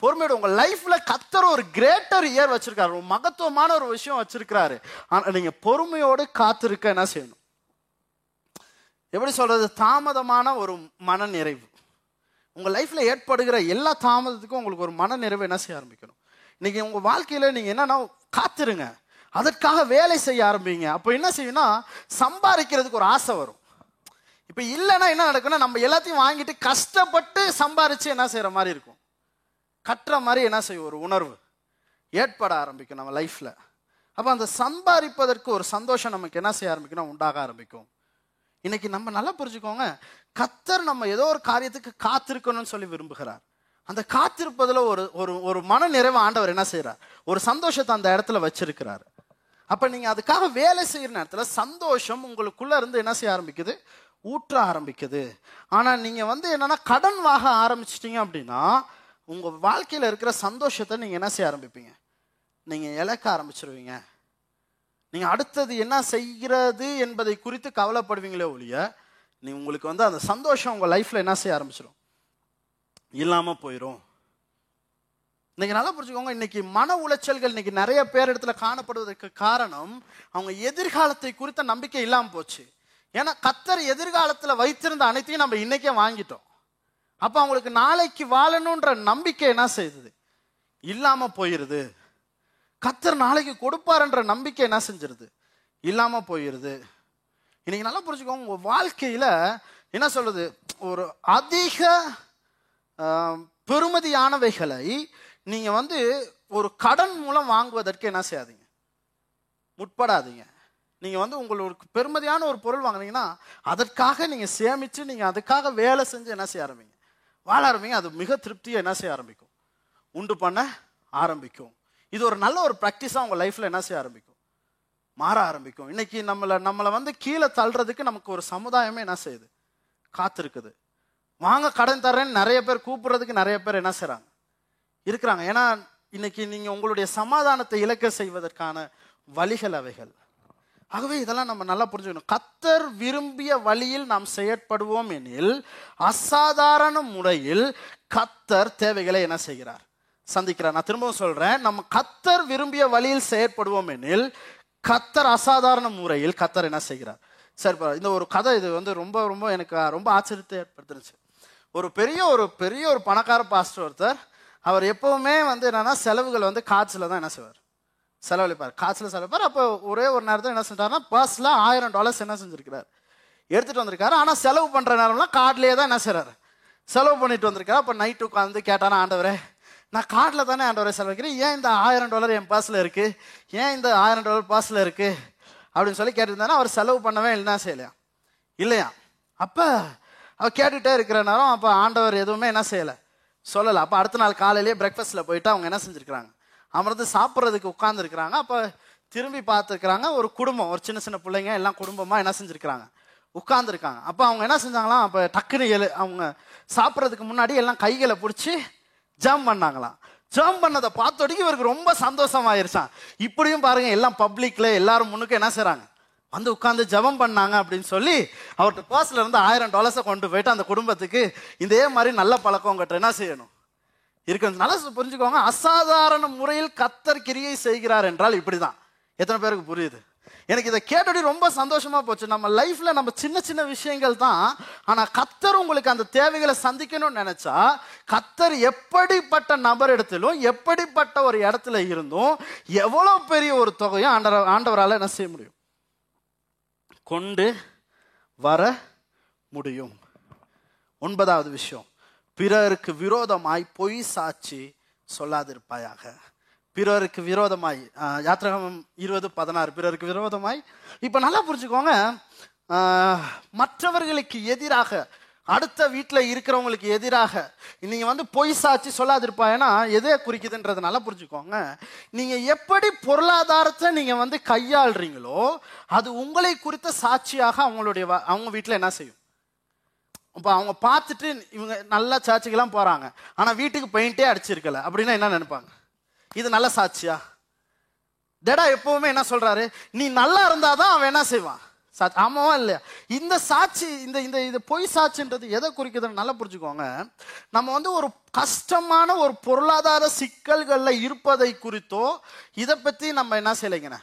பொறுமையோட உங்க லைஃப்ல கத்தர் ஒரு கிரேட்டர் இயர் வச்சிருக்காரு. ஒரு மகத்துவமான ஒரு விஷயம் வச்சிருக்கிறாரு. ஆனா நீங்க பொறுமையோடு காத்திருக்க என்ன செய்யணும்? எப்படி சொல்றது? தாமதமான ஒரு மன நிறைவு உங்க லைஃப்ல ஏற்படுகிற எல்லா தாமதத்துக்கும் உங்களுக்கு ஒரு மன நிறைவு என்ன செய்ய ஆரம்பிக்கணும்? இன்னைக்கு உங்க வாழ்க்கையில நீங்க என்னன்னா காத்திருங்க. அதற்காக வேலை செய்ய ஆரம்பிங்க. அப்போ என்ன செய்யணும்னா சம்பாதிக்கிறதுக்கு ஒரு ஆசை வரும். இப்போ இல்லைன்னா என்ன நடக்கும்னா நம்ம எல்லாத்தையும் வாங்கிட்டு கஷ்டப்பட்டு சம்பாரித்து என்ன செய்கிற மாதிரி இருக்கும். கட்டுற மாதிரி என்ன செய்யும்? ஒரு உணர்வு ஏற்பட ஆரம்பிக்கும் நம்ம லைஃப்பில் அப்போ அந்த சம்பாதிப்பதற்கு ஒரு சந்தோஷம் நமக்கு என்ன செய்ய ஆரம்பிக்கணும் உண்டாக ஆரம்பிக்கும். இன்னைக்கு நம்ம நல்லா புரிஞ்சுக்கோங்க கத்தர் நம்ம ஏதோ ஒரு காரியத்துக்கு காத்திருக்கணும்னு சொல்லி விரும்புகிறார். அந்த காத்திருப்பதில் ஒரு ஒரு ஒரு மன நிறைவு ஆண்டவர் என்ன செய்கிறார் ஒரு சந்தோஷத்தை அந்த இடத்துல வச்சிருக்கிறார். அப்போ நீங்கள் அதுக்காக வேலை செய்கிற நேரத்தில் சந்தோஷம் உங்களுக்குள்ளே இருந்து என்ன செய்ய ஆரம்பிக்குது? ஊற்ற ஆரம்பிக்குது. ஆனால் நீங்கள் வந்து என்னன்னா கடன் வாங்க ஆரம்பிச்சிட்டிங்க அப்படின்னா உங்கள் வாழ்க்கையில் இருக்கிற சந்தோஷத்தை நீங்கள் என்ன செய்ய ஆரம்பிப்பீங்க? நீங்கள் இழக்க ஆரம்பிச்சிருவீங்க. நீங்கள் அடுத்தது என்ன செய்கிறது என்பதை குறித்து கவலைப்படுவீங்களே ஒழிய நீ உங்களுக்கு வந்து அந்த சந்தோஷம் உங்கள் லைஃப்பில் என்ன செய்ய ஆரம்பிச்சிடும் இல்லாமல் போயிடும் இன்னைக்கு நல்லா புரிஞ்சுக்கோங்க இன்னைக்கு மன உளைச்சல்கள் இன்னைக்கு நிறைய பேர் இடத்துல காணப்படுவதற்கு காரணம் அவங்க எதிர்காலத்தை குறித்த நம்பிக்கை இல்லாமல் போச்சு. ஏன்னா கத்தர் எதிர்காலத்தில் வைத்திருந்த அனைத்தையும் நம்ம இன்னைக்கே வாங்கிட்டோம். அப்போ அவங்களுக்கு நாளைக்கு வாழணுன்ற நம்பிக்கை என்ன செய்யுது இல்லாமல் போயிருது. கத்தர் நாளைக்கு கொடுப்பாருன்ற நம்பிக்கை என்ன செஞ்சிருது? இல்லாமல் போயிருது. இன்னைக்கு நல்லா புரிஞ்சுக்கோங்க உங்கள் வாழ்க்கையில் என்ன சொல்றது? ஒரு அதிக பெருமதியானவைகளை பெறுமதியானவைகளை வந்து ஒரு கடன் மூலம் வாங்குவதற்கு என்ன செய்யாதீங்க. முற்படாதீங்க. நீங்கள் வந்து உங்களுக்கு பெருமதியான ஒரு பொருள் வாங்குனீங்கன்னா அதற்காக நீங்கள் சேமித்து நீங்கள் அதுக்காக வேலை செஞ்சு என்ன செய்ய ஆரம்பிங்க? வாழ ஆரம்பிங்க. அது மிக திருப்தியை என்ன செய்ய ஆரம்பிக்கும்? உண்டு பண்ண ஆரம்பிக்கும். இது ஒரு நல்ல ஒரு ப்ராக்டிஸாக உங்கள் லைஃப்பில் என்ன செய்ய ஆரம்பிக்கும்? மாற ஆரம்பிக்கும். இன்னைக்கு நம்மளை நம்மளை வந்து கீழே தள்ளுறதுக்கு நமக்கு ஒரு சமுதாயமே என்ன செய்யுது? காத்திருக்குது. வாங்க கடன் தரேன்னு நிறைய பேர் கூப்பிடுறதுக்கு நிறைய பேர் என்ன செய்கிறாங்க இருக்கிறாங்க. ஏன்னா இன்னைக்கு நீங்கள் உங்களுடைய சமாதானத்தை இழக்க செய்வதற்கான வழிகள் அவைகள். ஆகவே இதெல்லாம் நம்ம நல்லா புரிஞ்சுக்கணும். கத்தர் விரும்பிய வழியில் நாம் செயற்படுவோம் எனில் அசாதாரண முறையில் கத்தர் தேவைகளை என்ன செய்கிறார்? சந்திக்கிறார். நான் திரும்பவும் சொல்றேன் நம்ம கத்தர் விரும்பிய வழியில் செயற்படுவோம் எனில் கத்தர் அசாதாரண முறையில் கத்தர் என்ன செய்கிறார்? சரி இந்த ஒரு கதை இது வந்து ரொம்ப ரொம்ப எனக்கு ரொம்ப ஆச்சரியத்தை ஏற்படுத்துனுச்சு. ஒரு பெரிய ஒரு பெரிய ஒரு பணக்கார பாஸ்டர் ஒருத்தர் அவர் எப்பவுமே வந்து என்னன்னா செலவுகள் வந்து காய்ச்சல தான் என்ன செய்வார்? செலவழிப்பார். காசில் செலவிப்பார் அப்போ ஒரே ஒரு நேரத்தில் என்ன செஞ்சாருன்னா பர்ஸில் ஆயிரம் டாலர்ஸ் என்ன செஞ்சுருக்கிறார். எடுத்துகிட்டு வந்திருக்காரு. ஆனால் செலவு பண்ணுற நேரம்லாம் கார்ட்லேயே தான் என்ன செய்கிறார் செலவு பண்ணிட்டு வந்திருக்காரு. அப்போ நைட்டு உட்காந்து கேட்டானா ஆண்டவரே நான் கார்டில் தானே ஆண்டவரை செலவழிக்கிறேன். ஏன் இந்த ஆயிரம் டாலர் என் பர்ஸில் இருக்குது ஏன் இந்த ஆயிரம் டாலர் பர்ஸில் இருக்குது அப்படின்னு சொல்லி கேட்டிருந்தானா அவர் செலவு பண்ணவே இல்லைன்னா செய்யலையா? இல்லையா? அப்போ அவர் கேட்டுகிட்டே இருக்கிற நேரம் அப்போ ஆண்டவர் எதுவுமே என்ன செய்யலை. சொல்லலை. அப்போ அடுத்த நாள் காலையிலேயே பிரேக்ஃபாஸ்ட்டில் போயிட்டு அவங்க என்ன செஞ்சுருக்கிறாங்க? அமர்ந்து சாப்பிட்றதுக்கு உட்காந்துருக்குறாங்க அப்போ திரும்பி பார்த்துருக்குறாங்க ஒரு குடும்பம் ஒரு சின்ன சின்ன பிள்ளைங்க எல்லாம் குடும்பமாக என்ன செஞ்சுருக்கிறாங்க? உட்காந்துருக்காங்க அப்போ அவங்க என்ன செஞ்சாங்களாம் அப்போ டக்குன்னு எழு அவங்க சாப்பிட்றதுக்கு முன்னாடி எல்லாம் கைகளை பிடிச்சி ஜம் பண்ணாங்களாம். ஜம் பண்ணதை பார்த்தோடிக்கு இவருக்கு ரொம்ப சந்தோஷமாயிருச்சான் இப்படியும் பாருங்கள் எல்லாம் பப்ளிக்கில் எல்லாரும் முன்னுக்கு என்ன செய்கிறாங்க வந்து உட்காந்து ஜெபம் பண்ணாங்க அப்படின்னு சொல்லி அவர்கிட்ட பர்ஸில் இருந்து ஆயிரம் டாலர்ஸை கொண்டு போயிட்டு அந்த குடும்பத்துக்கு இதே மாதிரி நல்ல பழக்கம் உங்கள்கிட்ட என்ன செய்யணும்? இருக்கிறதுனால நல்லா சு- புரிஞ்சுக்கோங்க. அசாதாரண முறையில் கத்தர் கிரியை செய்கிறார் என்றால் இப்படி தான் எத்தனை பேருக்கு புரியுது? எனக்கு இதை கேட்டோடி ரொம்ப சந்தோஷமா போச்சு. நம்ம லைஃப்ல நம்ம சின்ன சின்ன விஷயங்கள் தான். ஆனா கத்தர் உங்களுக்கு அந்த தேவைகளை சந்திக்கணும்னு நினைச்சா கத்தர் எப்படிப்பட்ட நபர் இடத்திலும் எப்படிப்பட்ட ஒரு இடத்துல இருந்தும் எவ்வளோ பெரிய ஒரு தொகையும் ஆண்டவர் ஆண்டவரால் என்ன செய்ய முடியும்? கொண்டு வர முடியும். ஒன்பதாவது விஷயம். பிறருக்கு விரோதமாய் பொய் சாட்சி சொல்லாதிருப்பாயாக. பிறருக்கு விரோதமாய் யாத்திரகம் இருபது பதினாறு பிறருக்கு விரோதமாய். இப்போ நல்லா புரிஞ்சுக்கோங்க மற்றவர்களுக்கு எதிராக அடுத்த வீட்டில் இருக்கிறவங்களுக்கு எதிராக நீங்க வந்து பொய் சாட்சி சொல்லாதிருப்பாங்கன்னா எதை குறிக்குதுன்றதை நல்லா புரிஞ்சுக்கோங்க. நீங்க எப்படி பொருளாதாரத்தை நீங்க வந்து கையாளுறீங்களோ அது உங்களை குறித்த சாட்சியாக அவங்களுடைய அவங்க வீட்டில் என்ன செய்யும்? இப்போ அவங்க பார்த்துட்டு இவங்க நல்லா சர்ச்சுக்கெல்லாம் போகிறாங்க ஆனால் வீட்டுக்கு பெயிண்டே அடிச்சிருக்கல. அப்படின்னா என்ன நினைப்பாங்க? இது நல்ல சாட்சியா? டேடா எப்பவுமே என்ன சொல்றாரு? நீ நல்லா இருந்தாதான் அவன் என்ன செய்வான்? சாட்சி ஆமாவா இல்லையா? இந்த சாட்சி இந்த இந்த இது பொய் சாட்சின்றது எதை குறிக்குதுன்னு நல்லா புரிஞ்சுக்கோங்க. நம்ம வந்து ஒரு கஷ்டமான ஒரு பொருளாதார சிக்கல்களில் இருப்பதை குறித்தோ இதை பற்றி நம்ம என்ன செய்யலைங்கண்ணே?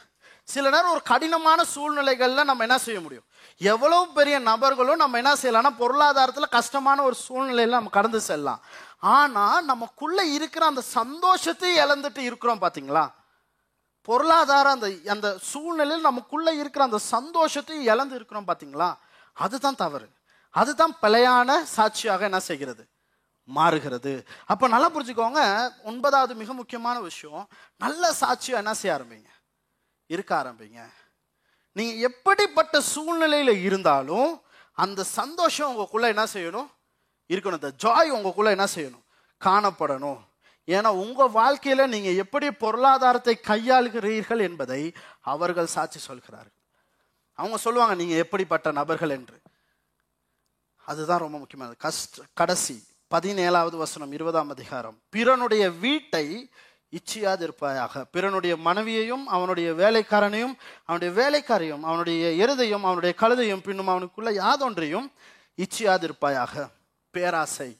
சில நேரம் ஒரு கடினமான சூழ்நிலைகளில் நம்ம என்ன செய்ய முடியும்? எவ்வளோ பெரிய நபர்களும் நம்ம என்ன செய்யலாம்னா பொருளாதாரத்தில் கஷ்டமான ஒரு சூழ்நிலையில் நம்ம கடந்து செல்லலாம். ஆனால் நமக்குள்ளே இருக்கிற அந்த சந்தோஷத்தை இழந்துட்டு இருக்கிறோம் பார்த்தீங்களா பொருளாதார அந்த அந்த சூழ்நிலையில் நமக்குள்ளே இருக்கிற அந்த சந்தோஷத்தை இழந்து இருக்கிறோம் பார்த்தீங்களா அதுதான் தவறு. அதுதான் பிழையான சாட்சியாக என்ன செய்கிறது? மாறுகிறது. அப்போ நல்லா புரிஞ்சுக்கோங்க ஒன்பதாவது மிக முக்கியமான விஷயம் நல்ல சாட்சியாக என்ன செய்ய ஆரம்பிங்க? இருக்க ஆரம்பிங்க. நீங்கள் எப்படிப்பட்ட சூழ்நிலையில் இருந்தாலும் அந்த சந்தோஷம் உங்களுக்குள்ளே என்ன செய்யணும்? இருக்கணும். இந்த ஜாய் உங்களுக்குள்ளே என்ன செய்யணும்? காணப்படணும். ஏன்னா உங்கள் வாழ்க்கையில் நீங்கள் எப்படி பொருளாதாரத்தை கையாளுகிறீர்கள் என்பதை அவர்கள் சாட்சி சொல்கிறார்கள். அவங்க சொல்லுவாங்க நீங்கள் எப்படிப்பட்ட நபர்கள் என்று. அதுதான் ரொம்ப முக்கியமானது. கஷ்ட கடைசி பதினேழாவது வசனம் இருபதாம் அதிகாரம். பிறனுடைய வீட்டை இச்சியாதிருப்பாயாக. பிறனுடைய மனைவியையும் அவனுடைய வேலைக்காரனையும் அவனுடைய வேலைக்காரையும் அவனுடைய எருதையும் அவனுடைய கழுதையும் பின்னும் அவனுக்குள்ள யாதொன்றையும் இச்சியாதிருப்பாயாக. பேராசை.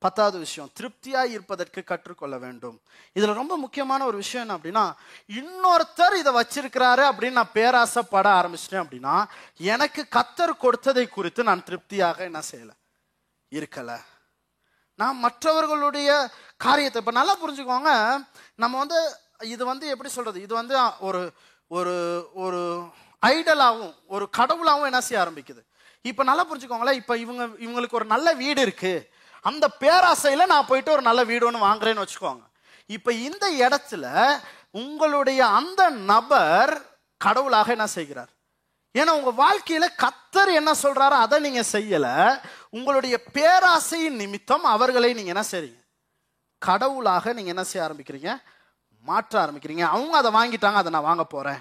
பத்தாவது விஷயம் திருப்தியாக இருப்பதற்கு கற்றுக்கொள்ள வேண்டும். இதில் ரொம்ப முக்கியமான ஒரு விஷயம் என்ன அப்படின்னா இன்னொருத்தர் இதை வச்சிருக்கிறாரு அப்படின்னு நான் பேராசைப்பட ஆரம்பிச்சிட்டேன் அப்படின்னா எனக்கு கத்தர் கொடுத்ததை குறித்து நான் திருப்தியாக என்ன செய்யலை? இருக்கலை. நான் மற்றவர்களுடைய காரியத்தை இப்போ நல்லா புரிஞ்சுக்கோங்க. நம்ம வந்து இது வந்து எப்படி சொல்கிறது இது வந்து ஒரு ஒரு ஒரு ஐடலாகவும் ஒரு கடவுளாகவும் என்ன செய்ய ஆரம்பிக்குது? இப்போ நல்லா புரிஞ்சுக்கோங்களேன். இப்போ இவங்க இவங்களுக்கு ஒரு நல்ல வீடு இருக்குது அந்த பேராசையில் நான் போயிட்டு ஒரு நல்ல வீடு ஒன்று வாங்குறேன்னு வச்சுக்கோங்க. இப்போ இந்த இடத்துல உங்களுடைய அந்த நபர் கடவுளாக என்ன செய்கிறார்? ஏன்னா உங்கள் வாழ்க்கையில் கத்தர் என்ன சொல்கிறாரோ அதை நீங்கள் செய்யலை. உங்களுடைய பேராசையின் நிமித்தம் அவர்களை நீங்க என்ன செய்றீங்க? கடவுளாக நீங்க என்ன செய்ய ஆரம்பிக்கிறீங்க? மாற்ற ஆரம்பிக்கிறீங்க. அவங்க அதை வாங்கிட்டாங்க அதை நான் வாங்க போறேன்.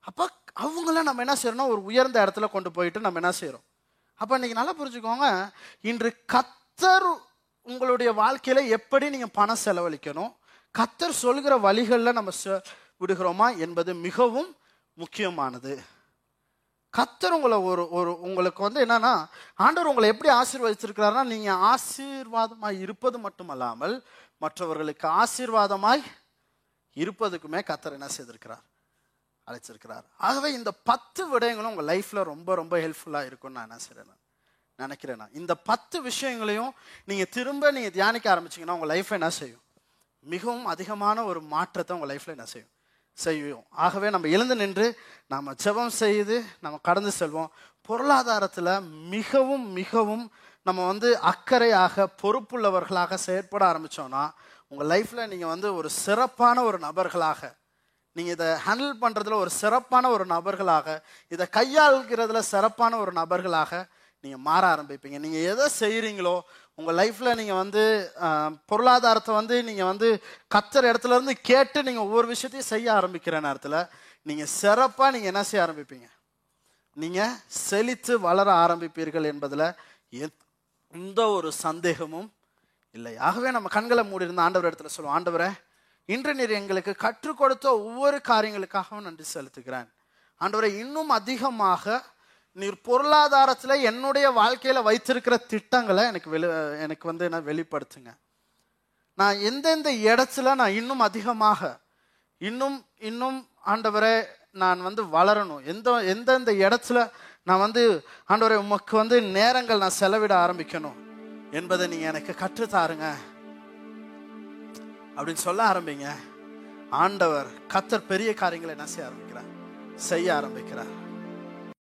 அப்ப அவங்கள நம்ம என்ன செய்யறோம்னா ஒரு உயர்ந்த இடத்துல கொண்டு போயிட்டு நம்ம என்ன செய்யறோம் அப்ப இன்னைக்கு நல்லா புரிஞ்சுக்கோங்க இன்று கத்தர் உங்களுடைய வாழ்க்கையில எப்படி நீங்க பணம் செலவழிக்கணும் கத்தர் சொல்கிற வழிகளில் நம்ம செ- விடுகிறோமா என்பது மிகவும் முக்கியமானது. கத்தர் உங்களை ஒரு ஒரு உங்களுக்கு வந்து என்னன்னா ஆண்டவர் உங்களை எப்படி ஆசீர்வதிச்சிருக்கிறாருன்னா நீங்க ஆசீர்வாதமாய் இருப்பது மட்டுமல்லாமல் மற்றவர்களுக்கு ஆசீர்வாதமாய் இருப்பதுக்குமே கத்தர் என்ன செய்திருக்கிறார்? அழைச்சிருக்கிறார். ஆகவே இந்த பத்து விடயங்களும் உங்கள் லைஃப்ல ரொம்ப ரொம்ப ஹெல்ப்ஃபுல்லாக இருக்கும்னு நான் என்ன செய்கிறேன் நினைக்கிறேன்னா நினைக்கிறேன் நான். இந்த பத்து விஷயங்களையும் நீங்கள் திரும்ப நீங்கள் தியானிக்க ஆரம்பிச்சிங்கன்னா உங்கள் லைஃப் என்ன செய்யும்? மிகவும் அதிகமான ஒரு மாற்றத்தை உங்கள் லைஃப்பில் என்ன செய்யும்? செய்யும் ஆகவே நம்ம எழுந்து நின்று நாம் ஜெபம் செய்து நம்ம கடந்து செல்வோம். பொருளாதாரத்தில் மிகவும் மிகவும் நம்ம வந்து அக்கறையாக பொறுப்புள்ளவர்களாக செயற்பட ஆரம்பிச்சோம்னா உங்கள் லைஃப்பில் நீங்கள் வந்து ஒரு சிறப்பான ஒரு நபர்களாக நீங்கள் இதை ஹேண்டில் பண்ணுறதுல ஒரு சிறப்பான ஒரு நபர்களாக இதை கையாளுகிறதுல சிறப்பான ஒரு நபர்களாக நீங்கள் மாற ஆரம்பிப்பீங்க. நீங்கள் எதை செய்கிறீங்களோ உங்கள் லைஃப்பில் நீங்கள் வந்து பொருளாதாரத்தை வந்து நீங்கள் வந்து கத்துற இடத்துல இருந்து கேட்டு நீங்கள் ஒவ்வொரு விஷயத்தையும் செய்ய ஆரம்பிக்கிற நேரத்தில் நீங்கள் சிறப்பாக நீங்கள் என்ன செய்ய ஆரம்பிப்பீங்க? நீங்கள் செழித்து வளர ஆரம்பிப்பீர்கள் என்பதில் எத்- எந்த ஒரு சந்தேகமும் இல்லை. ஆகவே நம்ம கண்களை மூடி இருந்த ஆண்டவர் இடத்துல சொல்லுவோம் ஆண்டவரே இன்று நீர் எங்களுக்கு கற்றுக் கொடுத்த ஒவ்வொரு காரியங்களுக்காகவும் நன்றி செலுத்துகிறேன். ஆண்டவரை இன்னும் அதிகமாக நீர் பொருளாதாரத்தில் என்னுடைய வாழ்க்கையில் வைத்திருக்கிற திட்டங்களை எனக்கு வெளி எனக்கு வந்து என்ன வெளிப்படுத்துங்க. நான் எந்தெந்த இடத்துல நான் இன்னும் அதிகமாக இன்னும் இன்னும் ஆண்டவரே நான் வந்து வளரணும். எந்த எந்தெந்த இடத்துல நான் வந்து ஆண்டவரை உமக்கு வந்து நேரங்கள் நான் செலவிட ஆரம்பிக்கணும் என்பதை நீங்கள் எனக்கு கற்றுத்தாருங்க. அப்படின்னு சொல்ல ஆரம்பிங்க. ஆண்டவர் கத்தர் பெரிய காரியங்களை என்ன செய்ய ஆரம்பிக்கிறார்? செய்ய ஆரம்பிக்கிறார்.